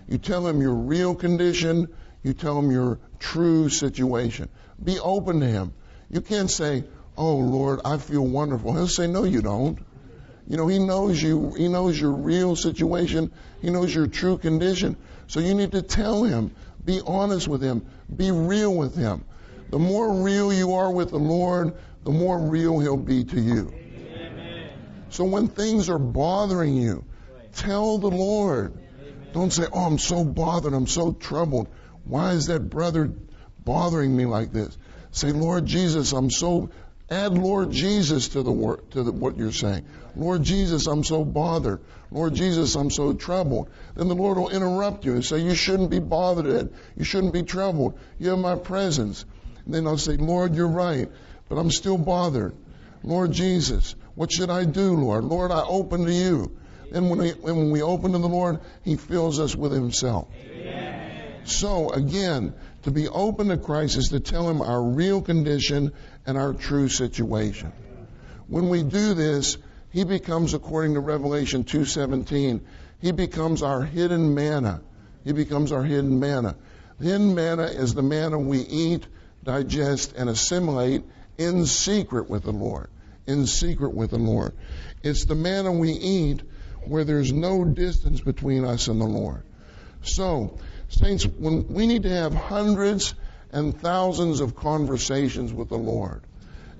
You tell him your real condition, you tell him your true situation. Be open to him. You can't say, "Oh Lord, I feel wonderful." He'll say, "No, you don't." You know, he knows you. He knows your real situation. He knows your true condition. So you need to tell him be honest with Him. Be real with Him. The more real you are with the Lord, the more real He'll be to you. So when things are bothering you, tell the Lord. Don't say, Oh, I'm so bothered. I'm so troubled. Why is that brother bothering me like this? Say, Lord Jesus, I'm so Add Lord Jesus to the word, to the, what you're saying. Lord Jesus, I'm so bothered. Lord Jesus, I'm so troubled. Then the Lord will interrupt you and say, you shouldn't be bothered. You shouldn't be troubled. You have my presence. And then I'll say, Lord, you're right, but I'm still bothered. Lord Jesus, what should I do, Lord? Lord, I open to you. And when we, when we open to the Lord, He fills us with Himself. Amen. So again, to be open to Christ is to tell Him our real condition and our true situation. When we do this, he becomes, according to Revelation 2.17, he becomes our hidden manna. He becomes our hidden manna. The hidden manna is the manna we eat, digest, and assimilate in secret with the Lord. In secret with the Lord. It's the manna we eat where there's no distance between us and the Lord. So, saints, when we need to have hundreds and thousands of conversations with the Lord.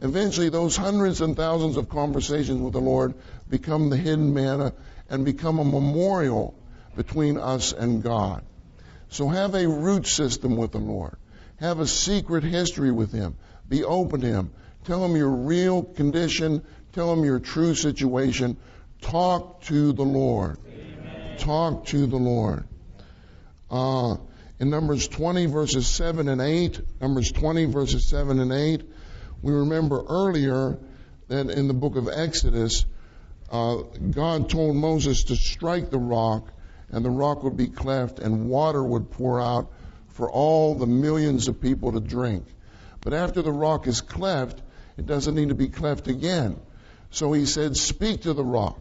Eventually, those hundreds and thousands of conversations with the Lord become the hidden manna and become a memorial between us and God. So have a root system with the Lord. Have a secret history with Him. Be open to Him. Tell Him your real condition. Tell Him your true situation. Talk to the Lord. Amen. Talk to the Lord. Uh, in Numbers 20, verses 7 and 8, Numbers 20, verses 7 and 8, we remember earlier that in the book of Exodus, uh, God told Moses to strike the rock, and the rock would be cleft, and water would pour out for all the millions of people to drink. But after the rock is cleft, it doesn't need to be cleft again. So he said, Speak to the rock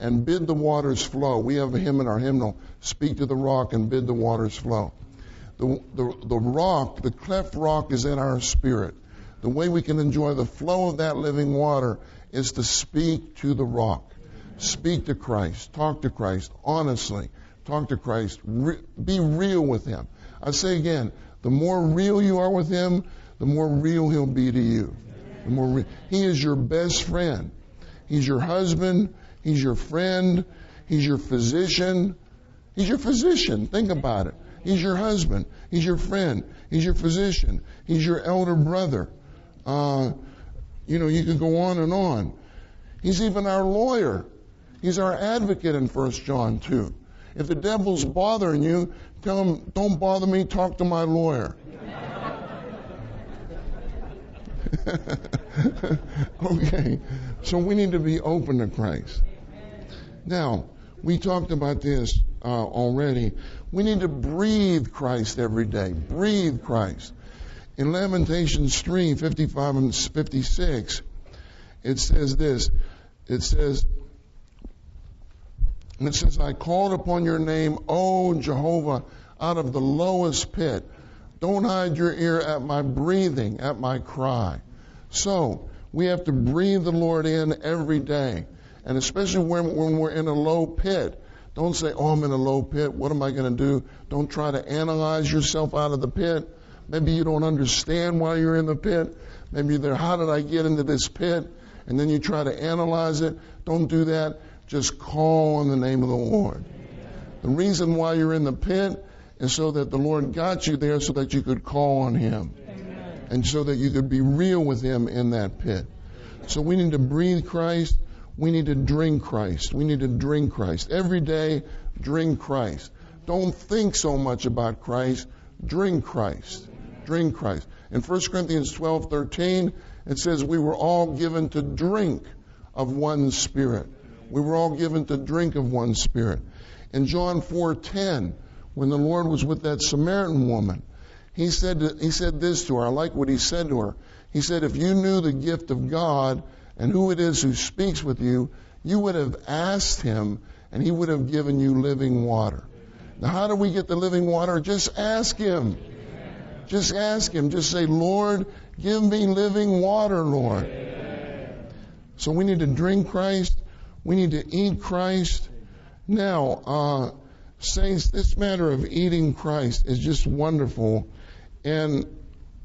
and bid the waters flow. We have a hymn in our hymnal, Speak to the rock and bid the waters flow. The, the, the rock, the cleft rock is in our spirit. The way we can enjoy the flow of that living water is to speak to the rock. Speak to Christ. Talk to Christ honestly. Talk to Christ. Re- be real with Him. I say again, the more real you are with Him, the more real He'll be to you. The more re- He is your best friend. He's your husband. He's your friend. He's your physician. He's your physician. Think about it. He's your husband. He's your friend. He's your physician. He's your elder brother. Uh, you know, you could go on and on. He's even our lawyer. He's our advocate in 1 John 2. If the devil's bothering you, tell him, don't bother me, talk to my lawyer. okay, so we need to be open to Christ. Now, we talked about this uh, already. We need to breathe Christ every day. Breathe Christ. In Lamentations 3 55 and 56, it says this. It says, and it says, I called upon your name, O Jehovah, out of the lowest pit. Don't hide your ear at my breathing, at my cry. So, we have to breathe the Lord in every day. And especially when, when we're in a low pit. Don't say, oh, I'm in a low pit. What am I going to do? Don't try to analyze yourself out of the pit. Maybe you don't understand why you're in the pit. Maybe they're, how did I get into this pit? And then you try to analyze it. Don't do that. Just call on the name of the Lord. The reason why you're in the pit is so that the Lord got you there so that you could call on Him. And so that you could be real with Him in that pit. So we need to breathe Christ. We need to drink Christ. We need to drink Christ. Every day, drink Christ. Don't think so much about Christ. Drink Christ drink Christ. In 1 Corinthians 12, 13, it says, We were all given to drink of one spirit. We were all given to drink of one spirit. In John 4:10, when the Lord was with that Samaritan woman, he said he said this to her. I like what he said to her. He said, "If you knew the gift of God and who it is who speaks with you, you would have asked him, and he would have given you living water." Now, how do we get the living water? Just ask him. Just ask Him. Just say, Lord, give me living water, Lord. So we need to drink Christ. We need to eat Christ. Now, uh, saints, this matter of eating Christ is just wonderful. And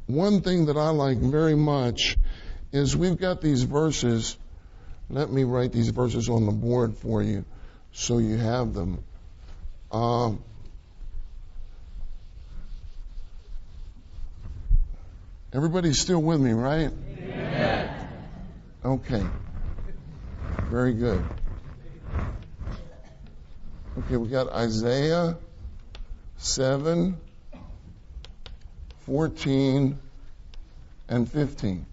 one thing that I like very much is we've got these verses. Let me write these verses on the board for you so you have them. Um, Everybody's still with me, right? Amen. Okay. Very good. Okay, we got Isaiah 7, 14, and 15.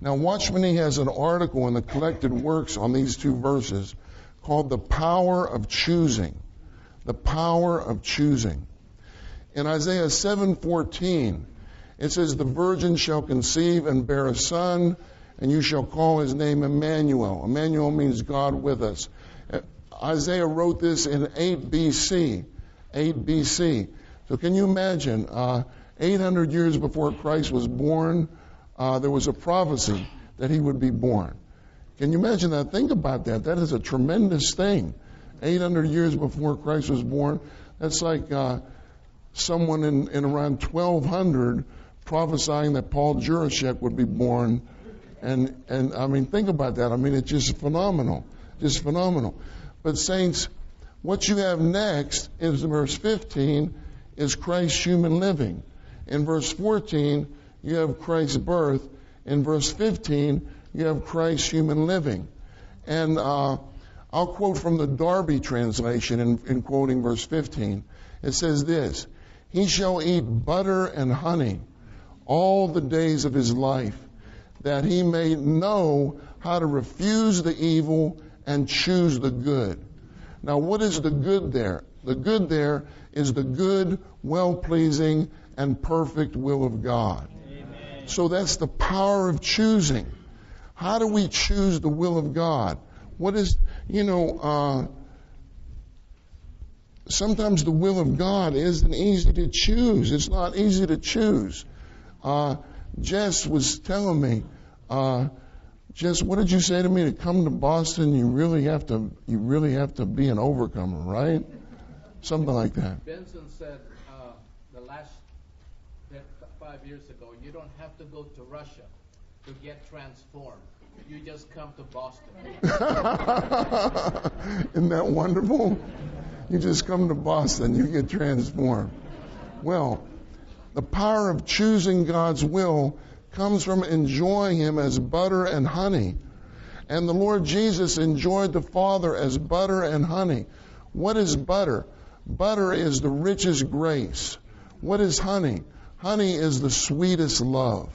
Now, Watchman he has an article in the collected works on these two verses called The Power of Choosing. The Power of Choosing. In Isaiah 7:14, it says, "The virgin shall conceive and bear a son, and you shall call his name Emmanuel." Emmanuel means God with us. Uh, Isaiah wrote this in 8 BC. 8 BC. So can you imagine? Uh, 800 years before Christ was born, uh, there was a prophecy that he would be born. Can you imagine that? Think about that. That is a tremendous thing. 800 years before Christ was born. That's like uh, someone in, in around 1200 prophesying that Paul Jurashek would be born. And, and I mean, think about that. I mean, it's just phenomenal. Just phenomenal. But saints, what you have next is verse 15 is Christ's human living. In verse 14, you have Christ's birth. In verse 15, you have Christ's human living. And uh, I'll quote from the Darby translation in, in quoting verse 15. It says this he shall eat butter and honey all the days of his life, that he may know how to refuse the evil and choose the good. Now, what is the good there? The good there is the good, well pleasing, and perfect will of God. Amen. So that's the power of choosing. How do we choose the will of God? What is, you know, uh, sometimes the will of God isn't easy to choose. It's not easy to choose. Uh, Jess was telling me, uh, Jess, what did you say to me? To come to Boston, you really have to, you really have to be an overcomer, right? Something like that. Benson said uh, the last five years ago, you don't have to go to Russia to get transformed. You just come to Boston. Isn't that wonderful? You just come to Boston, you get transformed. Well, the power of choosing God's will comes from enjoying Him as butter and honey. And the Lord Jesus enjoyed the Father as butter and honey. What is butter? Butter is the richest grace. What is honey? Honey is the sweetest love.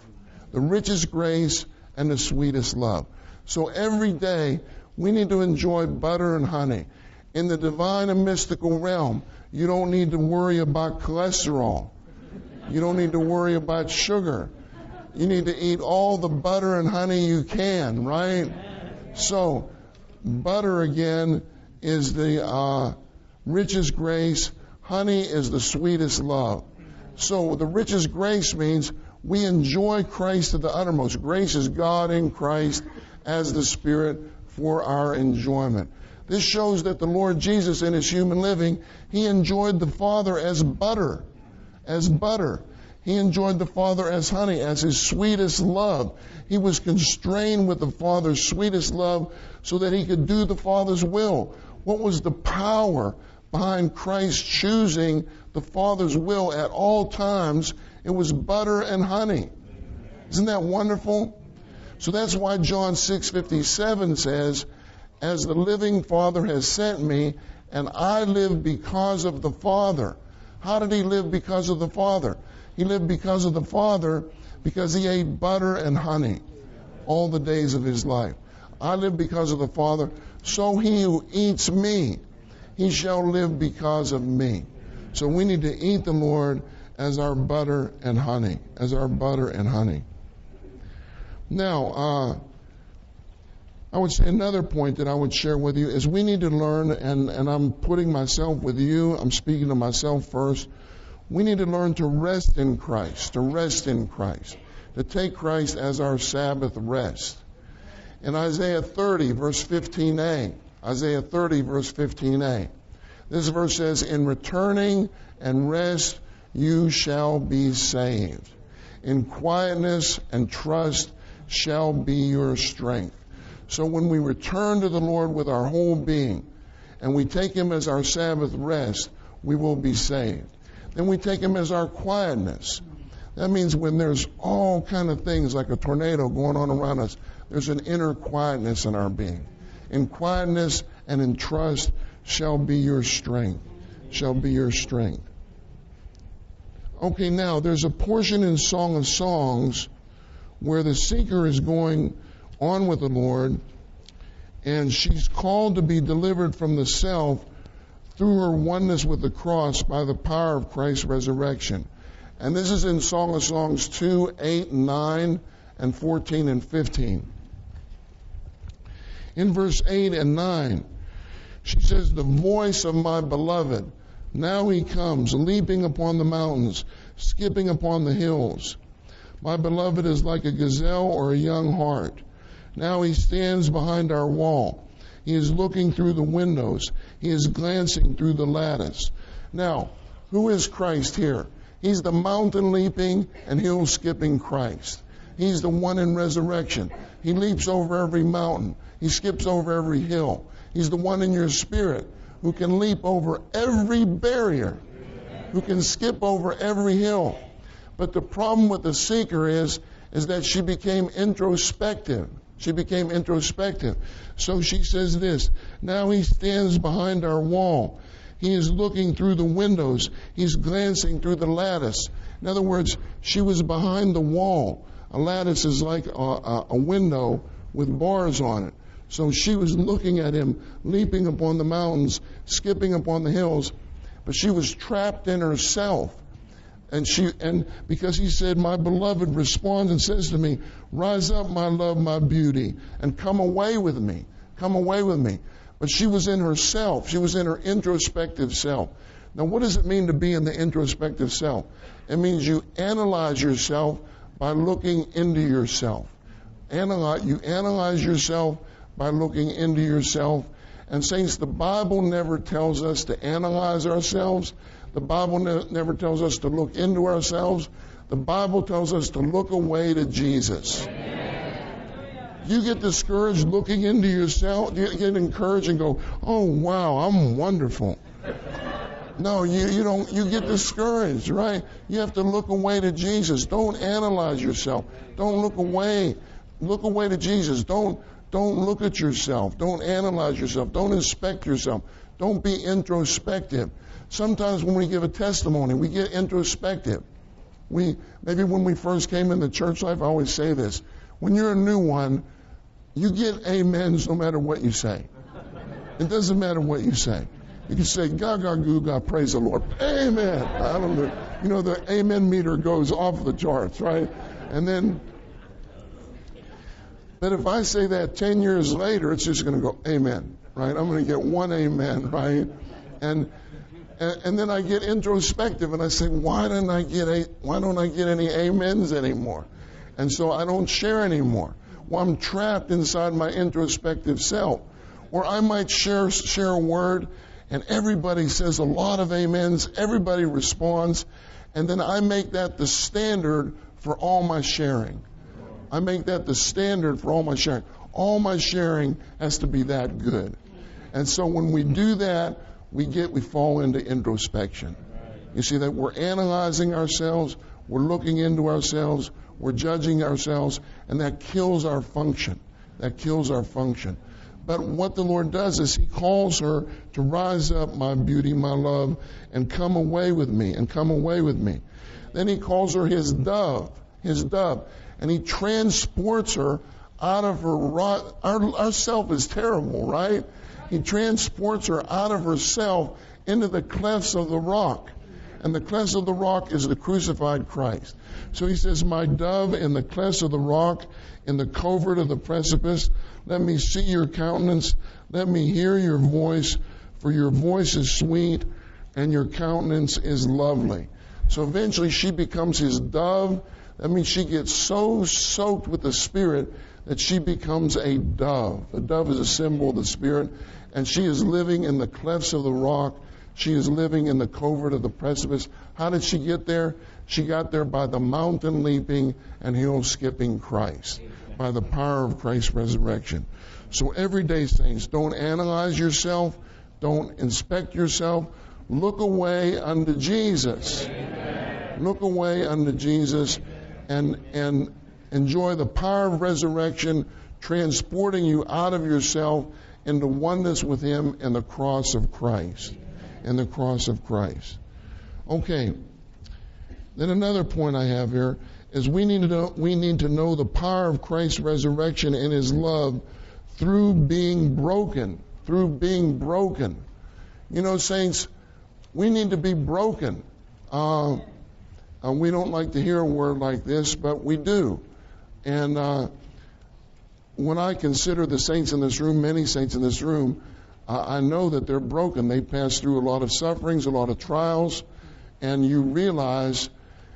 The richest grace and the sweetest love. So every day we need to enjoy butter and honey. In the divine and mystical realm, you don't need to worry about cholesterol. You don't need to worry about sugar. You need to eat all the butter and honey you can, right? So, butter again is the uh, richest grace. Honey is the sweetest love. So, the richest grace means we enjoy Christ to the uttermost. Grace is God in Christ as the Spirit for our enjoyment. This shows that the Lord Jesus in his human living, he enjoyed the Father as butter, as butter. He enjoyed the Father as honey, as his sweetest love. He was constrained with the Father's sweetest love so that he could do the Father's will. What was the power behind Christ choosing the Father's will at all times? It was butter and honey. Isn't that wonderful? So that's why John 6:57 says, "As the living Father has sent me, and I live because of the Father." How did he live because of the Father? He lived because of the Father because he ate butter and honey all the days of his life. I live because of the Father. So he who eats me, he shall live because of me. So we need to eat the Lord as our butter and honey, as our butter and honey. Now, uh, I would say another point that I would share with you is we need to learn, and, and I'm putting myself with you, I'm speaking to myself first. We need to learn to rest in Christ, to rest in Christ, to take Christ as our Sabbath rest. In Isaiah 30, verse 15a, Isaiah 30, verse 15a, this verse says, In returning and rest you shall be saved. In quietness and trust shall be your strength. So when we return to the Lord with our whole being and we take Him as our Sabbath rest, we will be saved. Then we take him as our quietness. That means when there's all kind of things like a tornado going on around us, there's an inner quietness in our being. In quietness and in trust shall be your strength. Shall be your strength. Okay, now there's a portion in Song of Songs where the seeker is going on with the Lord and she's called to be delivered from the self through her oneness with the cross by the power of Christ's resurrection. And this is in Song of Songs 2, 8, 9, and 14 and 15. In verse 8 and 9, she says, The voice of my beloved, now he comes, leaping upon the mountains, skipping upon the hills. My beloved is like a gazelle or a young hart. Now he stands behind our wall. He is looking through the windows. He is glancing through the lattice. Now, who is Christ here? He's the mountain leaping and hill skipping Christ. He's the one in resurrection. He leaps over every mountain. He skips over every hill. He's the one in your spirit who can leap over every barrier, who can skip over every hill. But the problem with the seeker is, is that she became introspective. She became introspective. So she says this Now he stands behind our wall. He is looking through the windows. He's glancing through the lattice. In other words, she was behind the wall. A lattice is like a, a, a window with bars on it. So she was looking at him, leaping upon the mountains, skipping upon the hills, but she was trapped in herself. And she, and because he said, my beloved responds and says to me, rise up, my love, my beauty, and come away with me. Come away with me. But she was in herself. She was in her introspective self. Now, what does it mean to be in the introspective self? It means you analyze yourself by looking into yourself. Analyze, you analyze yourself by looking into yourself. And saints, the Bible never tells us to analyze ourselves. The Bible ne- never tells us to look into ourselves. The Bible tells us to look away to Jesus. You get discouraged looking into yourself. You get encouraged and go, "Oh wow, I'm wonderful." No, you, you don't, you get discouraged, right? You have to look away to Jesus. Don't analyze yourself. Don't look away. Look away to Jesus. Don't, don't look at yourself. Don't analyze yourself. Don't inspect yourself. Don't be introspective. Sometimes when we give a testimony, we get introspective. We, maybe when we first came into church life, I always say this. When you're a new one, you get amens no matter what you say. It doesn't matter what you say. You can say, Gaga Guga, praise the Lord. Amen. Hallelujah. You know, the amen meter goes off the charts, right? And then, but if I say that 10 years later, it's just going to go, amen, right? I'm going to get one amen, right? And, and, and then I get introspective and I say, why don't I get a, why don't I get any amens anymore? And so I don't share anymore. Well, I'm trapped inside my introspective self. Or I might share, share a word and everybody says a lot of amens, everybody responds, and then I make that the standard for all my sharing. I make that the standard for all my sharing. All my sharing has to be that good. And so when we do that, we get, we fall into introspection. You see that we're analyzing ourselves, we're looking into ourselves, we're judging ourselves, and that kills our function. That kills our function. But what the Lord does is He calls her to rise up, my beauty, my love, and come away with me, and come away with me. Then He calls her His dove, His dove, and He transports her out of her. Our, our self is terrible, right? He transports her out of herself into the clefts of the rock. And the clefts of the rock is the crucified Christ. So he says, My dove in the clefts of the rock, in the covert of the precipice, let me see your countenance. Let me hear your voice, for your voice is sweet and your countenance is lovely. So eventually she becomes his dove. That means she gets so soaked with the Spirit that she becomes a dove. A dove is a symbol of the Spirit, and she is living in the clefts of the rock. She is living in the covert of the precipice. How did she get there? She got there by the mountain leaping and hill skipping Christ by the power of Christ's resurrection. So every day, saints, don't analyze yourself, don't inspect yourself. Look away unto Jesus. Amen. Look away unto Jesus and, and enjoy the power of resurrection transporting you out of yourself into oneness with Him and the cross of Christ. And the cross of Christ. Okay. Then another point I have here is we need to know, we need to know the power of Christ's resurrection and his love through being broken, through being broken. You know, saints, we need to be broken. Uh, uh, we don't like to hear a word like this, but we do. And uh, when I consider the saints in this room, many saints in this room, I know that they're broken. They pass through a lot of sufferings, a lot of trials, and you realize,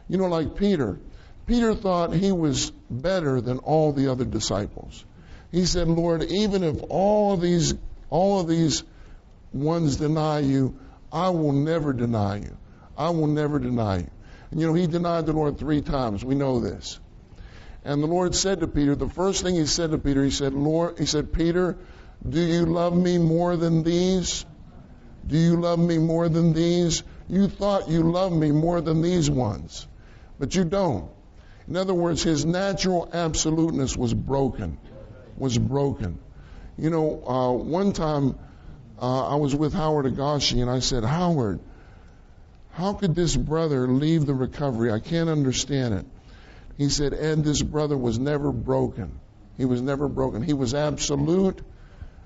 you know, like Peter, Peter thought he was better than all the other disciples. He said, Lord, even if all of these, all of these ones deny you, I will never deny you. I will never deny you. And you know, he denied the Lord three times. We know this. And the Lord said to Peter, the first thing he said to Peter, he said, Lord, he said, Peter, do you love me more than these? Do you love me more than these? You thought you loved me more than these ones, but you don't. In other words, his natural absoluteness was broken. Was broken. You know, uh, one time uh, I was with Howard Higashi and I said, Howard, how could this brother leave the recovery? I can't understand it. He said, and this brother was never broken. He was never broken. He was absolute,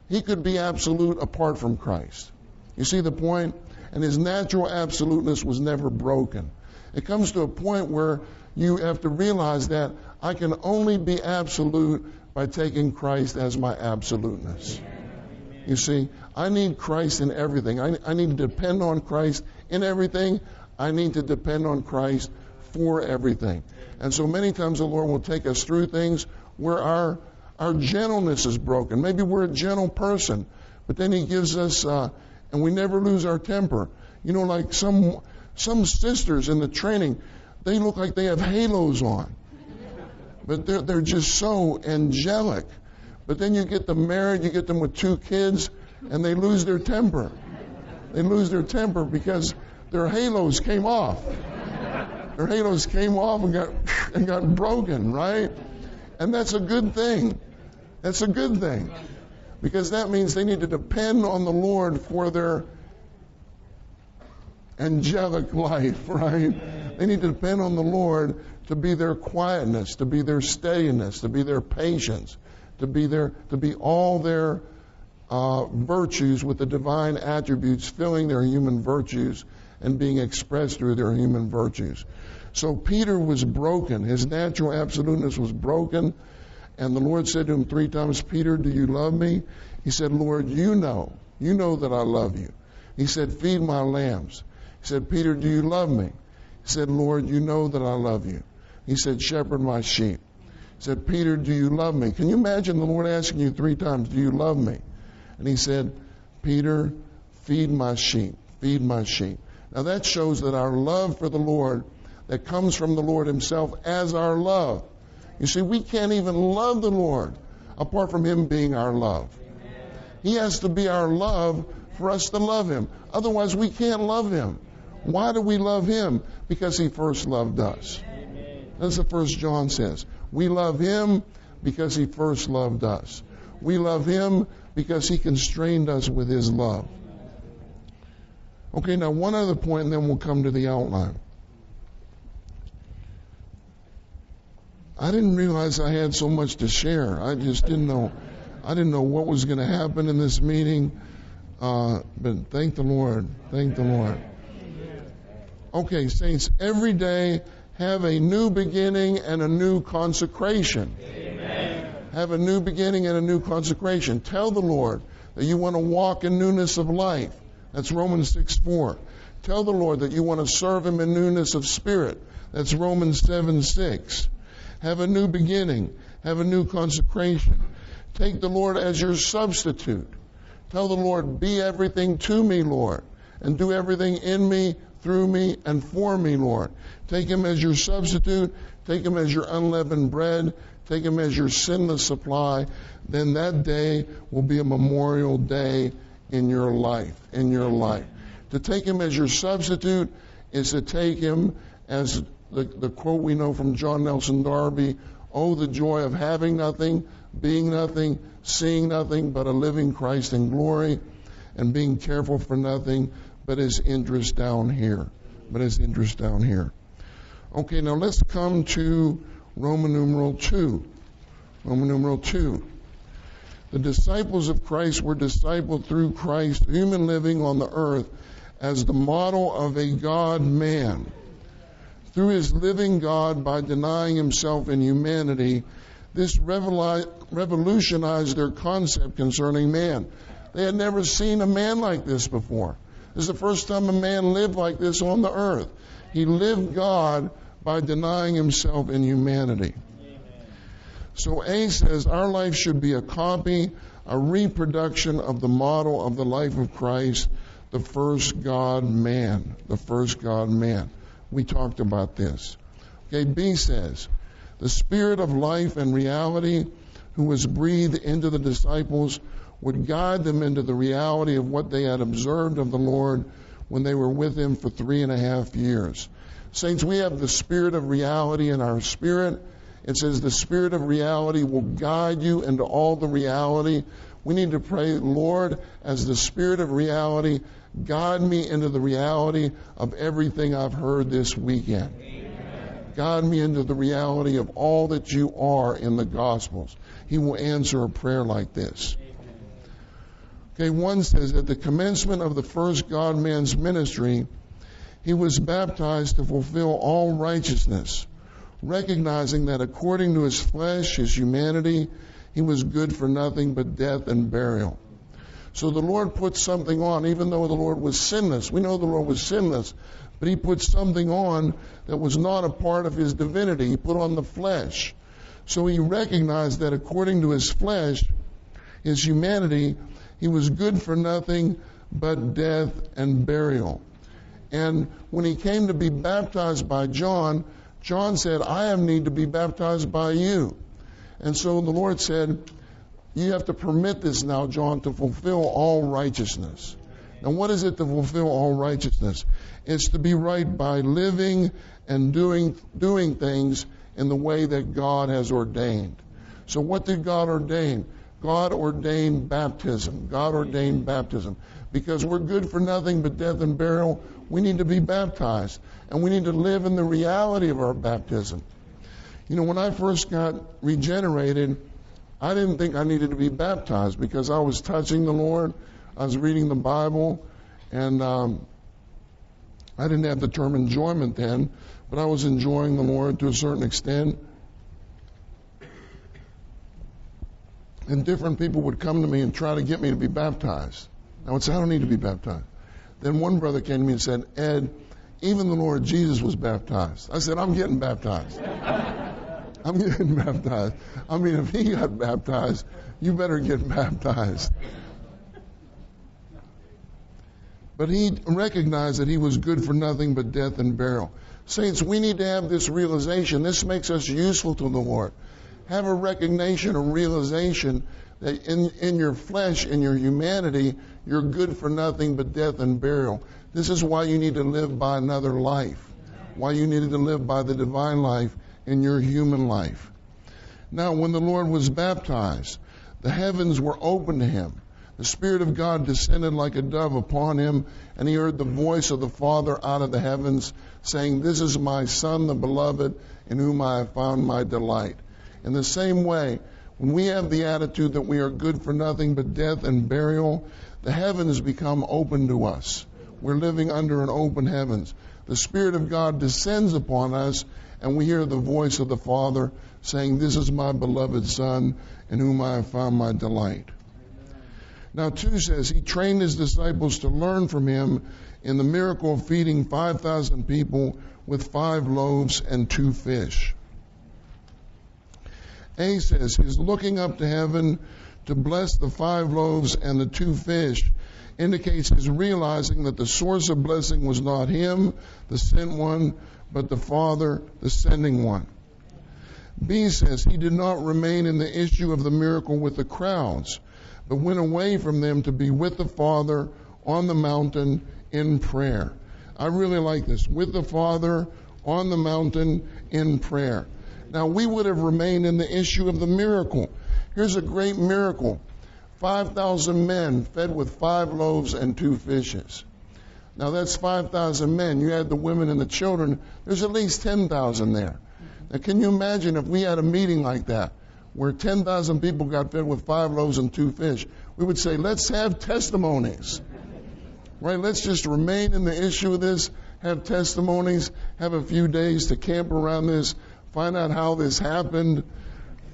he could be absolute apart from Christ. You see the point? And his natural absoluteness was never broken. It comes to a point where you have to realize that I can only be absolute by taking Christ as my absoluteness. You see, I need Christ in everything. I, I need to depend on Christ in everything. I need to depend on Christ for everything. And so many times the Lord will take us through things where our our gentleness is broken. Maybe we're a gentle person, but then He gives us, uh, and we never lose our temper. You know, like some some sisters in the training, they look like they have halos on, but they're they're just so angelic. But then you get them married, you get them with two kids, and they lose their temper. They lose their temper because their halos came off. Their halos came off and got and got broken, right? And that's a good thing. That's a good thing. Because that means they need to depend on the Lord for their angelic life, right? They need to depend on the Lord to be their quietness, to be their steadiness, to be their patience, to be their to be all their uh, virtues with the divine attributes filling their human virtues and being expressed through their human virtues. So Peter was broken. His natural absoluteness was broken. And the Lord said to him three times, Peter, do you love me? He said, Lord, you know. You know that I love you. He said, feed my lambs. He said, Peter, do you love me? He said, Lord, you know that I love you. He said, shepherd my sheep. He said, Peter, do you love me? Can you imagine the Lord asking you three times, do you love me? And he said, Peter, feed my sheep. Feed my sheep. Now that shows that our love for the Lord that comes from the Lord himself as our love. You see, we can't even love the Lord apart from him being our love. He has to be our love for us to love him. Otherwise, we can't love him. Why do we love him? Because he first loved us. That's the First John says. We love him because he first loved us. We love him because he constrained us with his love. Okay, now one other point, and then we'll come to the outline. I didn't realize I had so much to share. I just didn't know. I didn't know what was going to happen in this meeting. Uh, but thank the Lord. Thank the Lord. Okay, saints, every day have a new beginning and a new consecration. Amen. Have a new beginning and a new consecration. Tell the Lord that you want to walk in newness of life. That's Romans 6 4. Tell the Lord that you want to serve Him in newness of spirit. That's Romans 7 6. Have a new beginning. Have a new consecration. Take the Lord as your substitute. Tell the Lord, be everything to me, Lord, and do everything in me, through me, and for me, Lord. Take Him as your substitute. Take Him as your unleavened bread. Take Him as your sinless supply. Then that day will be a memorial day in your life, in your life. To take Him as your substitute is to take Him as the, the quote we know from John Nelson Darby, oh, the joy of having nothing, being nothing, seeing nothing but a living Christ in glory, and being careful for nothing but his interest down here. But his interest down here. Okay, now let's come to Roman numeral 2. Roman numeral 2. The disciples of Christ were discipled through Christ, human living on the earth, as the model of a God man through his living God by denying himself in humanity, this revolutionized their concept concerning man. They had never seen a man like this before. This is the first time a man lived like this on the earth. He lived God by denying himself in humanity. So A says our life should be a copy, a reproduction of the model of the life of Christ, the first God man, the first God man. We talked about this. Okay, B says, the spirit of life and reality who was breathed into the disciples would guide them into the reality of what they had observed of the Lord when they were with him for three and a half years. Saints, we have the spirit of reality in our spirit. It says the spirit of reality will guide you into all the reality. We need to pray, Lord, as the spirit of reality guide me into the reality of everything I've heard this weekend. Amen. Guide me into the reality of all that you are in the Gospels. He will answer a prayer like this. Okay, one says at the commencement of the first God man's ministry, he was baptized to fulfill all righteousness, recognizing that according to his flesh, his humanity, he was good for nothing but death and burial. So the Lord put something on, even though the Lord was sinless. We know the Lord was sinless, but he put something on that was not a part of his divinity. He put on the flesh. So he recognized that according to his flesh, his humanity, he was good for nothing but death and burial. And when he came to be baptized by John, John said, I have need to be baptized by you. And so the Lord said, You have to permit this now, John, to fulfill all righteousness. Now, what is it to fulfill all righteousness? It's to be right by living and doing, doing things in the way that God has ordained. So, what did God ordain? God ordained baptism. God ordained baptism. Because we're good for nothing but death and burial, we need to be baptized. And we need to live in the reality of our baptism. You know, when I first got regenerated, I didn't think I needed to be baptized because I was touching the Lord, I was reading the Bible, and um, I didn't have the term enjoyment then, but I was enjoying the Lord to a certain extent. And different people would come to me and try to get me to be baptized. I would say, I don't need to be baptized. Then one brother came to me and said, Ed, even the Lord Jesus was baptized. I said, I'm getting baptized. I'm getting baptized. I mean, if he got baptized, you better get baptized. But he recognized that he was good for nothing but death and burial. Saints, we need to have this realization. This makes us useful to the Lord. Have a recognition, a realization that in, in your flesh, in your humanity, you're good for nothing but death and burial. This is why you need to live by another life. Why you needed to live by the divine life in your human life. Now, when the Lord was baptized, the heavens were open to him. The Spirit of God descended like a dove upon him, and he heard the voice of the Father out of the heavens saying, This is my Son, the beloved, in whom I have found my delight. In the same way, when we have the attitude that we are good for nothing but death and burial, the heavens become open to us. We're living under an open heavens. The Spirit of God descends upon us, and we hear the voice of the Father saying, This is my beloved Son, in whom I have found my delight. Now, 2 says, He trained His disciples to learn from Him in the miracle of feeding 5,000 people with five loaves and two fish. A says, His looking up to heaven to bless the five loaves and the two fish indicates his realizing that the source of blessing was not him, the sent one, but the Father, the sending one. B says he did not remain in the issue of the miracle with the crowds, but went away from them to be with the Father on the mountain in prayer. I really like this. With the Father on the mountain in prayer. Now, we would have remained in the issue of the miracle. Here's a great miracle 5,000 men fed with five loaves and two fishes. Now, that's 5,000 men. You add the women and the children, there's at least 10,000 there. Now, can you imagine if we had a meeting like that? Where 10,000 people got fed with five loaves and two fish, we would say, let's have testimonies. Right? Let's just remain in the issue of this, have testimonies, have a few days to camp around this, find out how this happened,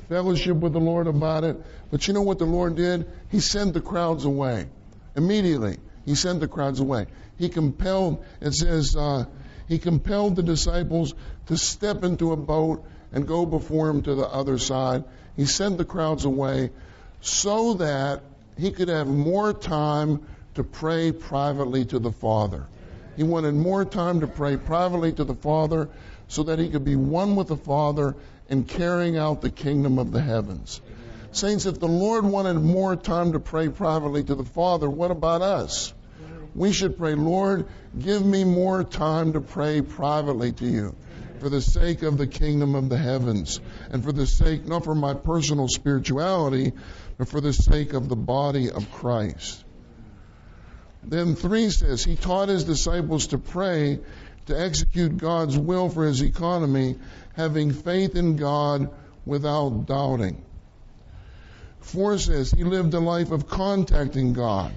fellowship with the Lord about it. But you know what the Lord did? He sent the crowds away. Immediately, He sent the crowds away. He compelled, it says, uh, He compelled the disciples to step into a boat and go before Him to the other side. He sent the crowds away so that He could have more time to pray privately to the Father. He wanted more time to pray privately to the Father so that he could be one with the Father in carrying out the kingdom of the heavens. Saints, if the Lord wanted more time to pray privately to the Father, what about us? We should pray, Lord, give me more time to pray privately to you for the sake of the kingdom of the heavens and for the sake, not for my personal spirituality, but for the sake of the body of Christ. Then three says, He taught His disciples to pray to execute God's will for His economy, having faith in God without doubting. Four says, He lived a life of contacting God.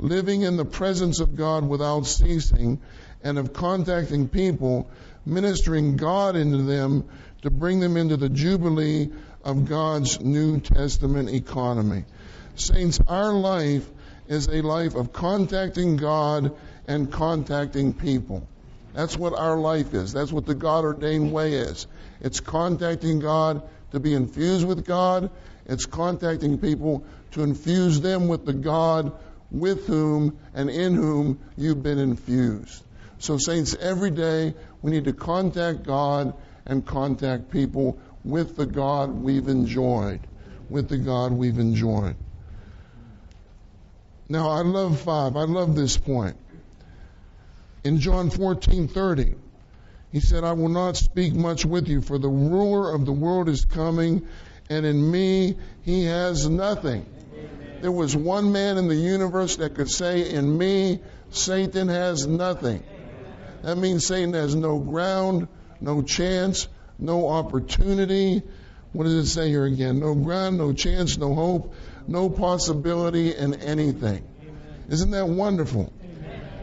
Living in the presence of God without ceasing, and of contacting people, ministering God into them to bring them into the jubilee of God's New Testament economy. Saints, our life is a life of contacting God and contacting people. That's what our life is. That's what the God ordained way is. It's contacting God to be infused with God. It's contacting people to infuse them with the God with whom and in whom you've been infused. So, saints, every day we need to contact God and contact people with the God we've enjoyed. With the God we've enjoyed. Now, I love five. I love this point. In John 14 30, he said, I will not speak much with you, for the ruler of the world is coming, and in me he has nothing. Amen. There was one man in the universe that could say, In me, Satan has nothing. That means Satan has no ground, no chance, no opportunity. What does it say here again? No ground, no chance, no hope, no possibility in anything. Amen. Isn't that wonderful?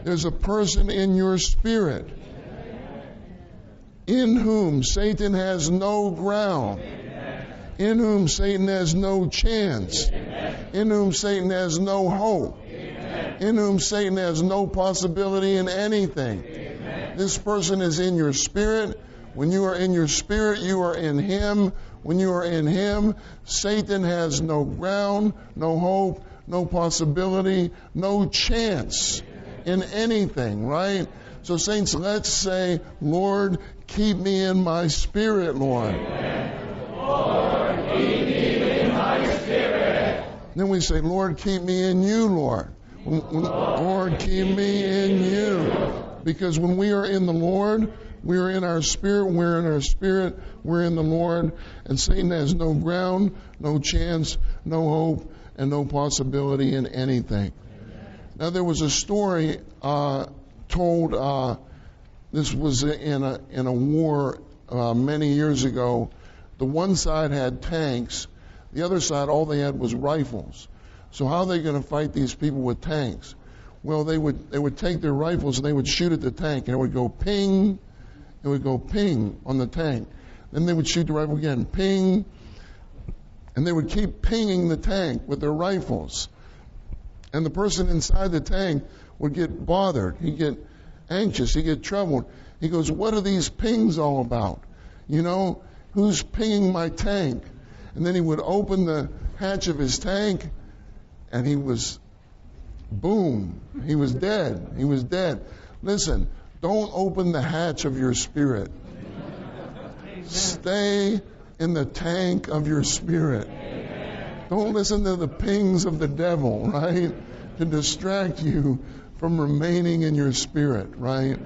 There's a person in your spirit in whom Satan has no ground, in whom Satan has no chance, in whom Satan has no hope, in whom Satan has no possibility in anything. This person is in your spirit. When you are in your spirit, you are in him. When you are in him, Satan has no ground, no hope, no possibility, no chance in anything, right? So, saints, let's say, Lord, keep me in my spirit, Lord. Lord, Then we say, Lord, keep me in you, Lord. Lord, keep me in you. Because when we are in the Lord, we are in our spirit, we're in our spirit, we're in the Lord, and Satan has no ground, no chance, no hope, and no possibility in anything. Now, there was a story uh, told. Uh, this was in a in a war uh, many years ago. The one side had tanks, the other side all they had was rifles. So how are they going to fight these people with tanks? Well, they would they would take their rifles and they would shoot at the tank, and it would go ping, it would go ping on the tank. Then they would shoot the rifle again, ping, and they would keep pinging the tank with their rifles and the person inside the tank would get bothered. He'd get anxious. He'd get troubled. He goes, What are these pings all about? You know, who's pinging my tank? And then he would open the hatch of his tank, and he was, boom, he was dead. He was dead. Listen, don't open the hatch of your spirit. Stay in the tank of your spirit. Don't listen to the pings of the devil, right? To distract you from remaining in your spirit, right?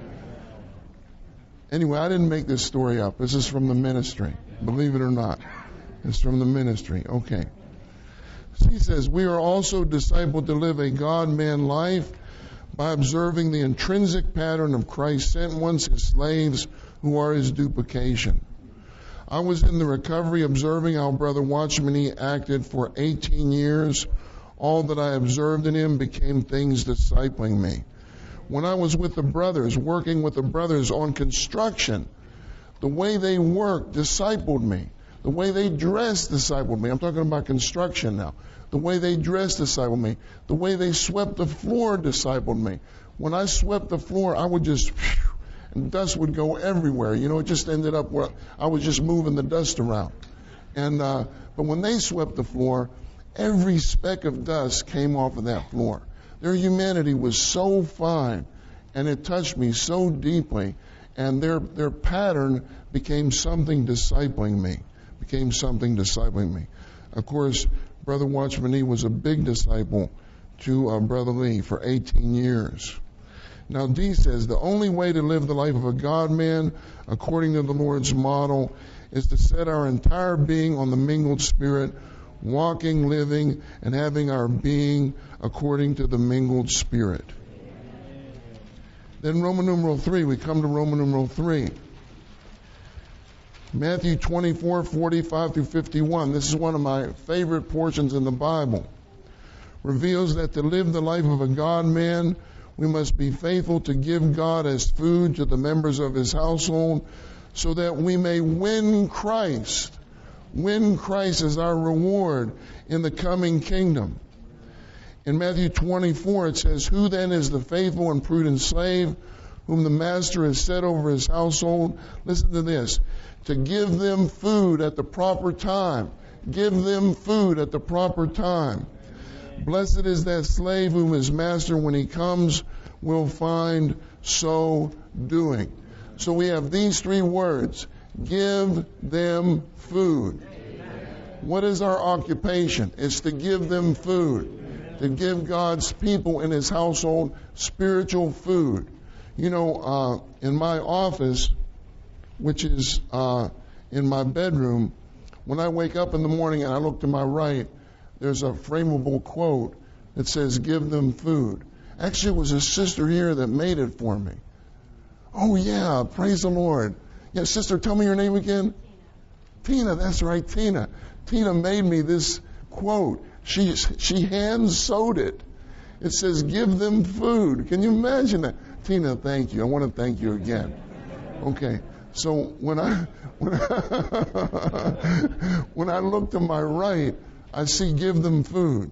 Anyway, I didn't make this story up. This is from the ministry. Believe it or not. It's from the ministry. Okay. He says, We are also discipled to live a God man life by observing the intrinsic pattern of Christ sent ones, his slaves, who are his duplication. I was in the recovery observing how Brother Watchman Nee acted for 18 years. All that I observed in him became things discipling me. When I was with the brothers, working with the brothers on construction, the way they worked discipled me. The way they dressed discipled me. I'm talking about construction now. The way they dressed discipled me. The way they swept the floor discipled me. When I swept the floor, I would just, whew, and dust would go everywhere. You know, it just ended up where I was just moving the dust around. And uh, but when they swept the floor, every speck of dust came off of that floor. Their humanity was so fine, and it touched me so deeply. And their their pattern became something discipling me. Became something discipling me. Of course, Brother Watchman was a big disciple to uh, Brother Lee for 18 years. Now, D says the only way to live the life of a God man, according to the Lord's model, is to set our entire being on the mingled spirit, walking, living, and having our being according to the mingled spirit. Then Roman numeral 3, we come to Roman numeral 3. Matthew 24, 45 through 51. This is one of my favorite portions in the Bible. reveals that to live the life of a God man, we must be faithful to give God as food to the members of his household so that we may win Christ. Win Christ as our reward in the coming kingdom. In Matthew 24, it says, Who then is the faithful and prudent slave whom the master has set over his household? Listen to this. To give them food at the proper time. Give them food at the proper time. Blessed is that slave whom his master, when he comes, will find so doing. So we have these three words. Give them food. What is our occupation? It's to give them food to give God's people in his household spiritual food. You know, uh, in my office, which is uh, in my bedroom, when I wake up in the morning and I look to my right, there's a frameable quote that says, Give them food. Actually, it was a sister here that made it for me. Oh, yeah, praise the Lord. Yeah, sister, tell me your name again. Tina, that's right, Tina. Tina made me this quote. She, she hand sewed it. It says, give them food. Can you imagine that? Tina, thank you. I want to thank you again. Okay. So when I, when I, when I look to my right, I see give them food.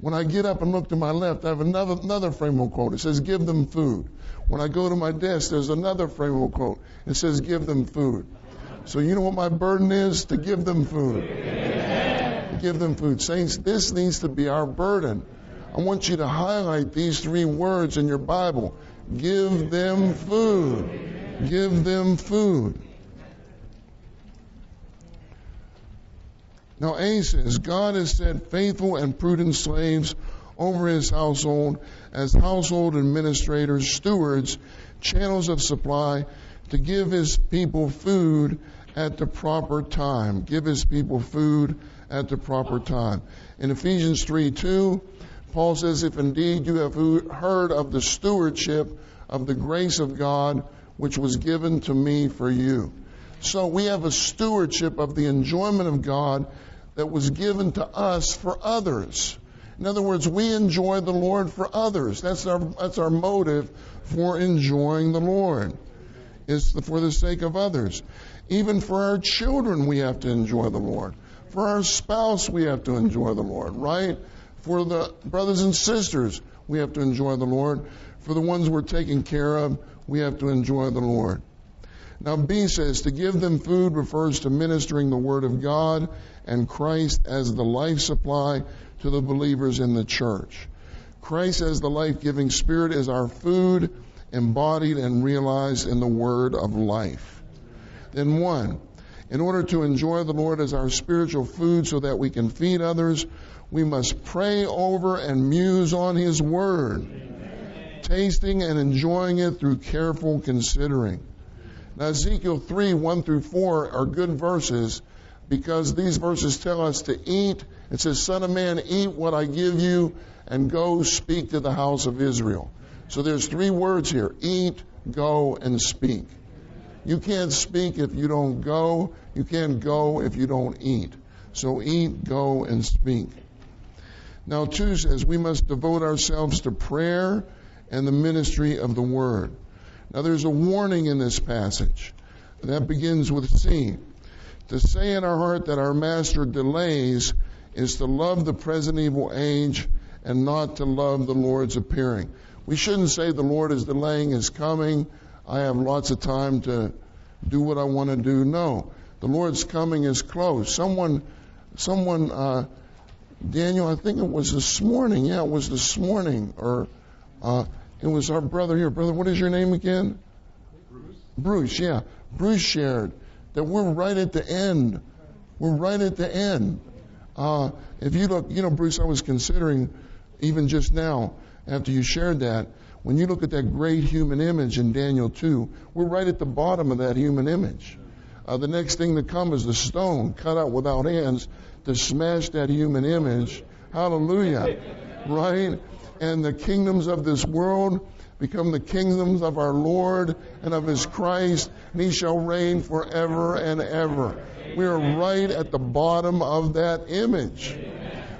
When I get up and look to my left, I have another, another framework quote. It says give them food. When I go to my desk, there's another framework quote. It says give them food. So you know what my burden is? To give them food give them food. Saints, this needs to be our burden. I want you to highlight these three words in your Bible. Give them food. Give them food. Now, A says, God has set faithful and prudent slaves over his household as household administrators, stewards, channels of supply to give his people food at the proper time. Give his people food at the proper time. In Ephesians 3 2, Paul says, If indeed you have heard of the stewardship of the grace of God which was given to me for you. So we have a stewardship of the enjoyment of God that was given to us for others. In other words, we enjoy the Lord for others. That's our, that's our motive for enjoying the Lord. It's for the sake of others. Even for our children, we have to enjoy the Lord. For our spouse, we have to enjoy the Lord, right? For the brothers and sisters, we have to enjoy the Lord. For the ones we're taking care of, we have to enjoy the Lord. Now, B says to give them food refers to ministering the Word of God and Christ as the life supply to the believers in the church. Christ as the life giving Spirit is our food embodied and realized in the Word of life. Then, one, in order to enjoy the Lord as our spiritual food so that we can feed others, we must pray over and muse on His Word, Amen. tasting and enjoying it through careful considering. Now, Ezekiel 3 1 through 4 are good verses because these verses tell us to eat. It says, Son of man, eat what I give you and go speak to the house of Israel. So there's three words here eat, go, and speak. You can't speak if you don't go. You can't go if you don't eat. So eat, go, and speak. Now, two says we must devote ourselves to prayer and the ministry of the word. Now, there's a warning in this passage. That begins with C. To say in our heart that our master delays is to love the present evil age and not to love the Lord's appearing. We shouldn't say the Lord is delaying his coming I have lots of time to do what I want to do. No, the Lord's coming is close. Someone, someone, uh, Daniel, I think it was this morning. Yeah, it was this morning, or uh, it was our brother here. Brother, what is your name again? Bruce. Bruce, yeah. Bruce shared that we're right at the end. We're right at the end. Uh, if you look, you know, Bruce, I was considering even just now after you shared that when you look at that great human image in Daniel 2, we're right at the bottom of that human image. Uh, the next thing to come is the stone cut out without hands to smash that human image. Hallelujah. Right? And the kingdoms of this world become the kingdoms of our Lord and of his Christ, and he shall reign forever and ever. We are right at the bottom of that image.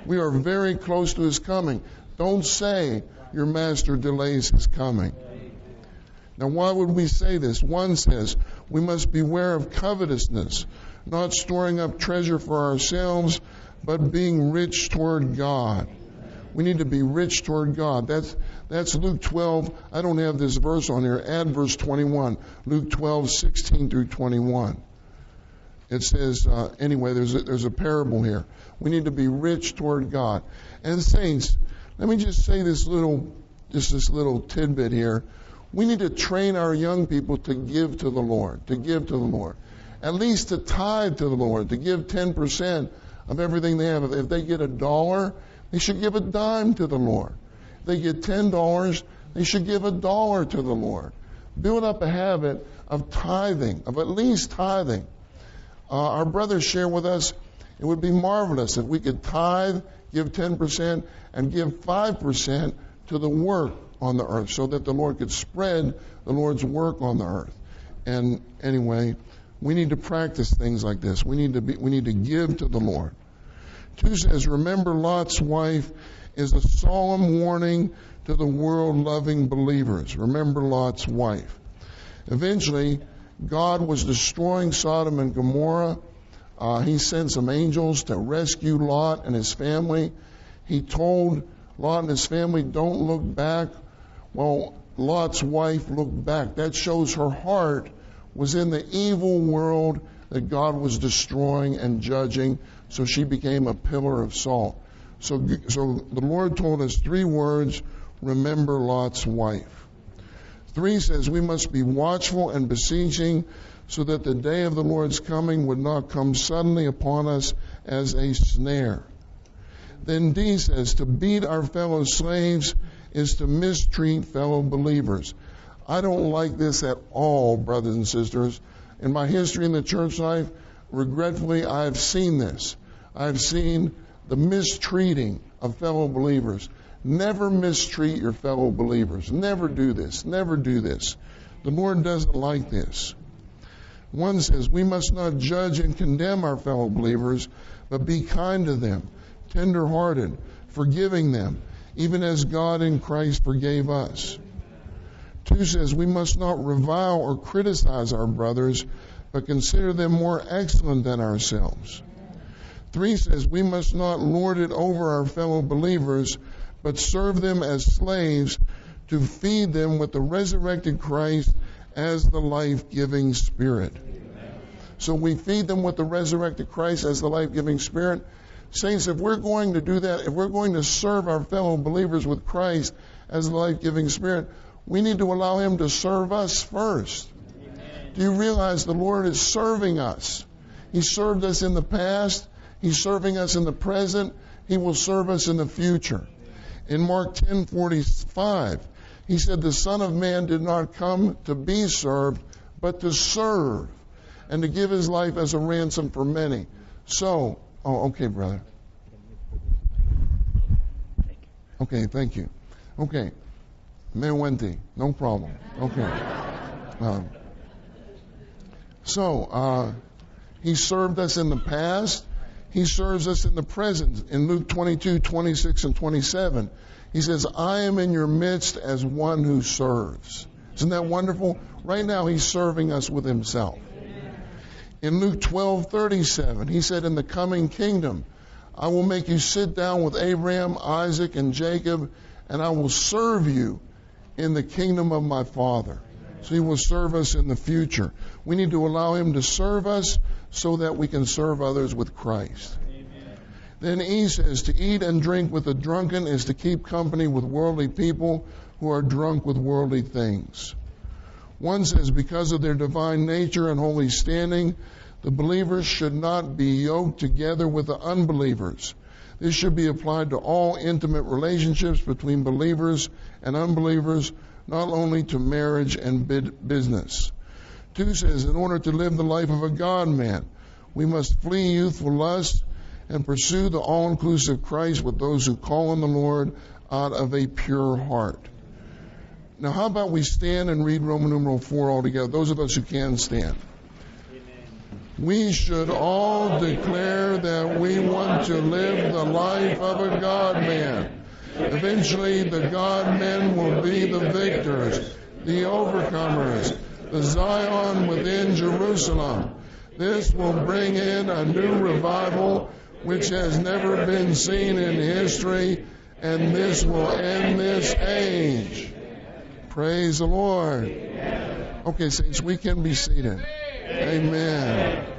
We are very close to his coming. Don't say your master delays his coming. Now, why would we say this? One says we must beware of covetousness, not storing up treasure for ourselves, but being rich toward God. We need to be rich toward God. That's that's Luke 12. I don't have this verse on here. Add verse 21. Luke 12, 16 through 21. It says, uh, anyway, there's a, there's a parable here. We need to be rich toward God. And saints, let me just say this little, just this little tidbit here. We need to train our young people to give to the Lord, to give to the Lord. At least to tithe to the Lord, to give 10% of everything they have. If they get a dollar, they should give a dime to the Lord. If they get $10, they should give a dollar to the Lord. Build up a habit of tithing, of at least tithing. Uh, our brothers share with us it would be marvelous if we could tithe, give 10%, and give 5% to the work on the earth so that the Lord could spread the Lord's work on the earth. And anyway, we need to practice things like this. We need to be, we need to give to the Lord. Two says, remember Lot's wife is a solemn warning to the world loving believers. Remember Lot's wife. Eventually, God was destroying Sodom and Gomorrah. Uh, he sent some angels to rescue Lot and his family. He told Lot and his family, don't look back. Well, Lot's wife looked back. That shows her heart was in the evil world that God was destroying and judging, so she became a pillar of salt. So, so the Lord told us three words remember Lot's wife. Three says we must be watchful and beseeching so that the day of the Lord's coming would not come suddenly upon us as a snare. Then D says to beat our fellow slaves is to mistreat fellow believers. I don't like this at all, brothers and sisters. In my history in the church life, regretfully, I've seen this. I've seen the mistreating of fellow believers. Never mistreat your fellow believers. Never do this. Never do this. The Lord doesn't like this. One says, We must not judge and condemn our fellow believers, but be kind to them, tender hearted, forgiving them, even as God in Christ forgave us. Two says, We must not revile or criticize our brothers, but consider them more excellent than ourselves. Three says, We must not lord it over our fellow believers, but serve them as slaves to feed them with the resurrected Christ as the life giving Spirit. So we feed them with the resurrected Christ as the life giving Spirit. Saints, if we're going to do that, if we're going to serve our fellow believers with Christ as the life giving Spirit, we need to allow Him to serve us first. Do you realize the Lord is serving us? He served us in the past, He's serving us in the present, He will serve us in the future. In Mark 10:45, he said the son of man did not come to be served, but to serve and to give his life as a ransom for many. So, oh okay, brother. Okay, thank you. Okay. Me wenti, no problem. Okay. Um, so, uh, he served us in the past. He serves us in the present. In Luke 22, 26, and 27, he says, I am in your midst as one who serves. Isn't that wonderful? Right now, he's serving us with himself. In Luke 12, 37, he said, In the coming kingdom, I will make you sit down with Abraham, Isaac, and Jacob, and I will serve you in the kingdom of my Father. So he will serve us in the future. We need to allow him to serve us so that we can serve others with Christ. Then he says, to eat and drink with the drunken is to keep company with worldly people who are drunk with worldly things. One says, because of their divine nature and holy standing, the believers should not be yoked together with the unbelievers. This should be applied to all intimate relationships between believers and unbelievers, not only to marriage and business. Two says, in order to live the life of a God man, we must flee youthful lust and pursue the all inclusive Christ with those who call on the Lord out of a pure heart. Now, how about we stand and read Roman numeral 4 all together? Those of us who can stand. we should all declare that we want to live the life of a God man. Eventually, the God men will be the victors, the overcomers, the Zion within Jerusalem. This will bring in a new revival which has never been seen in history, and this will end this age. Praise the Lord. Okay, saints, we can be seated. Amen.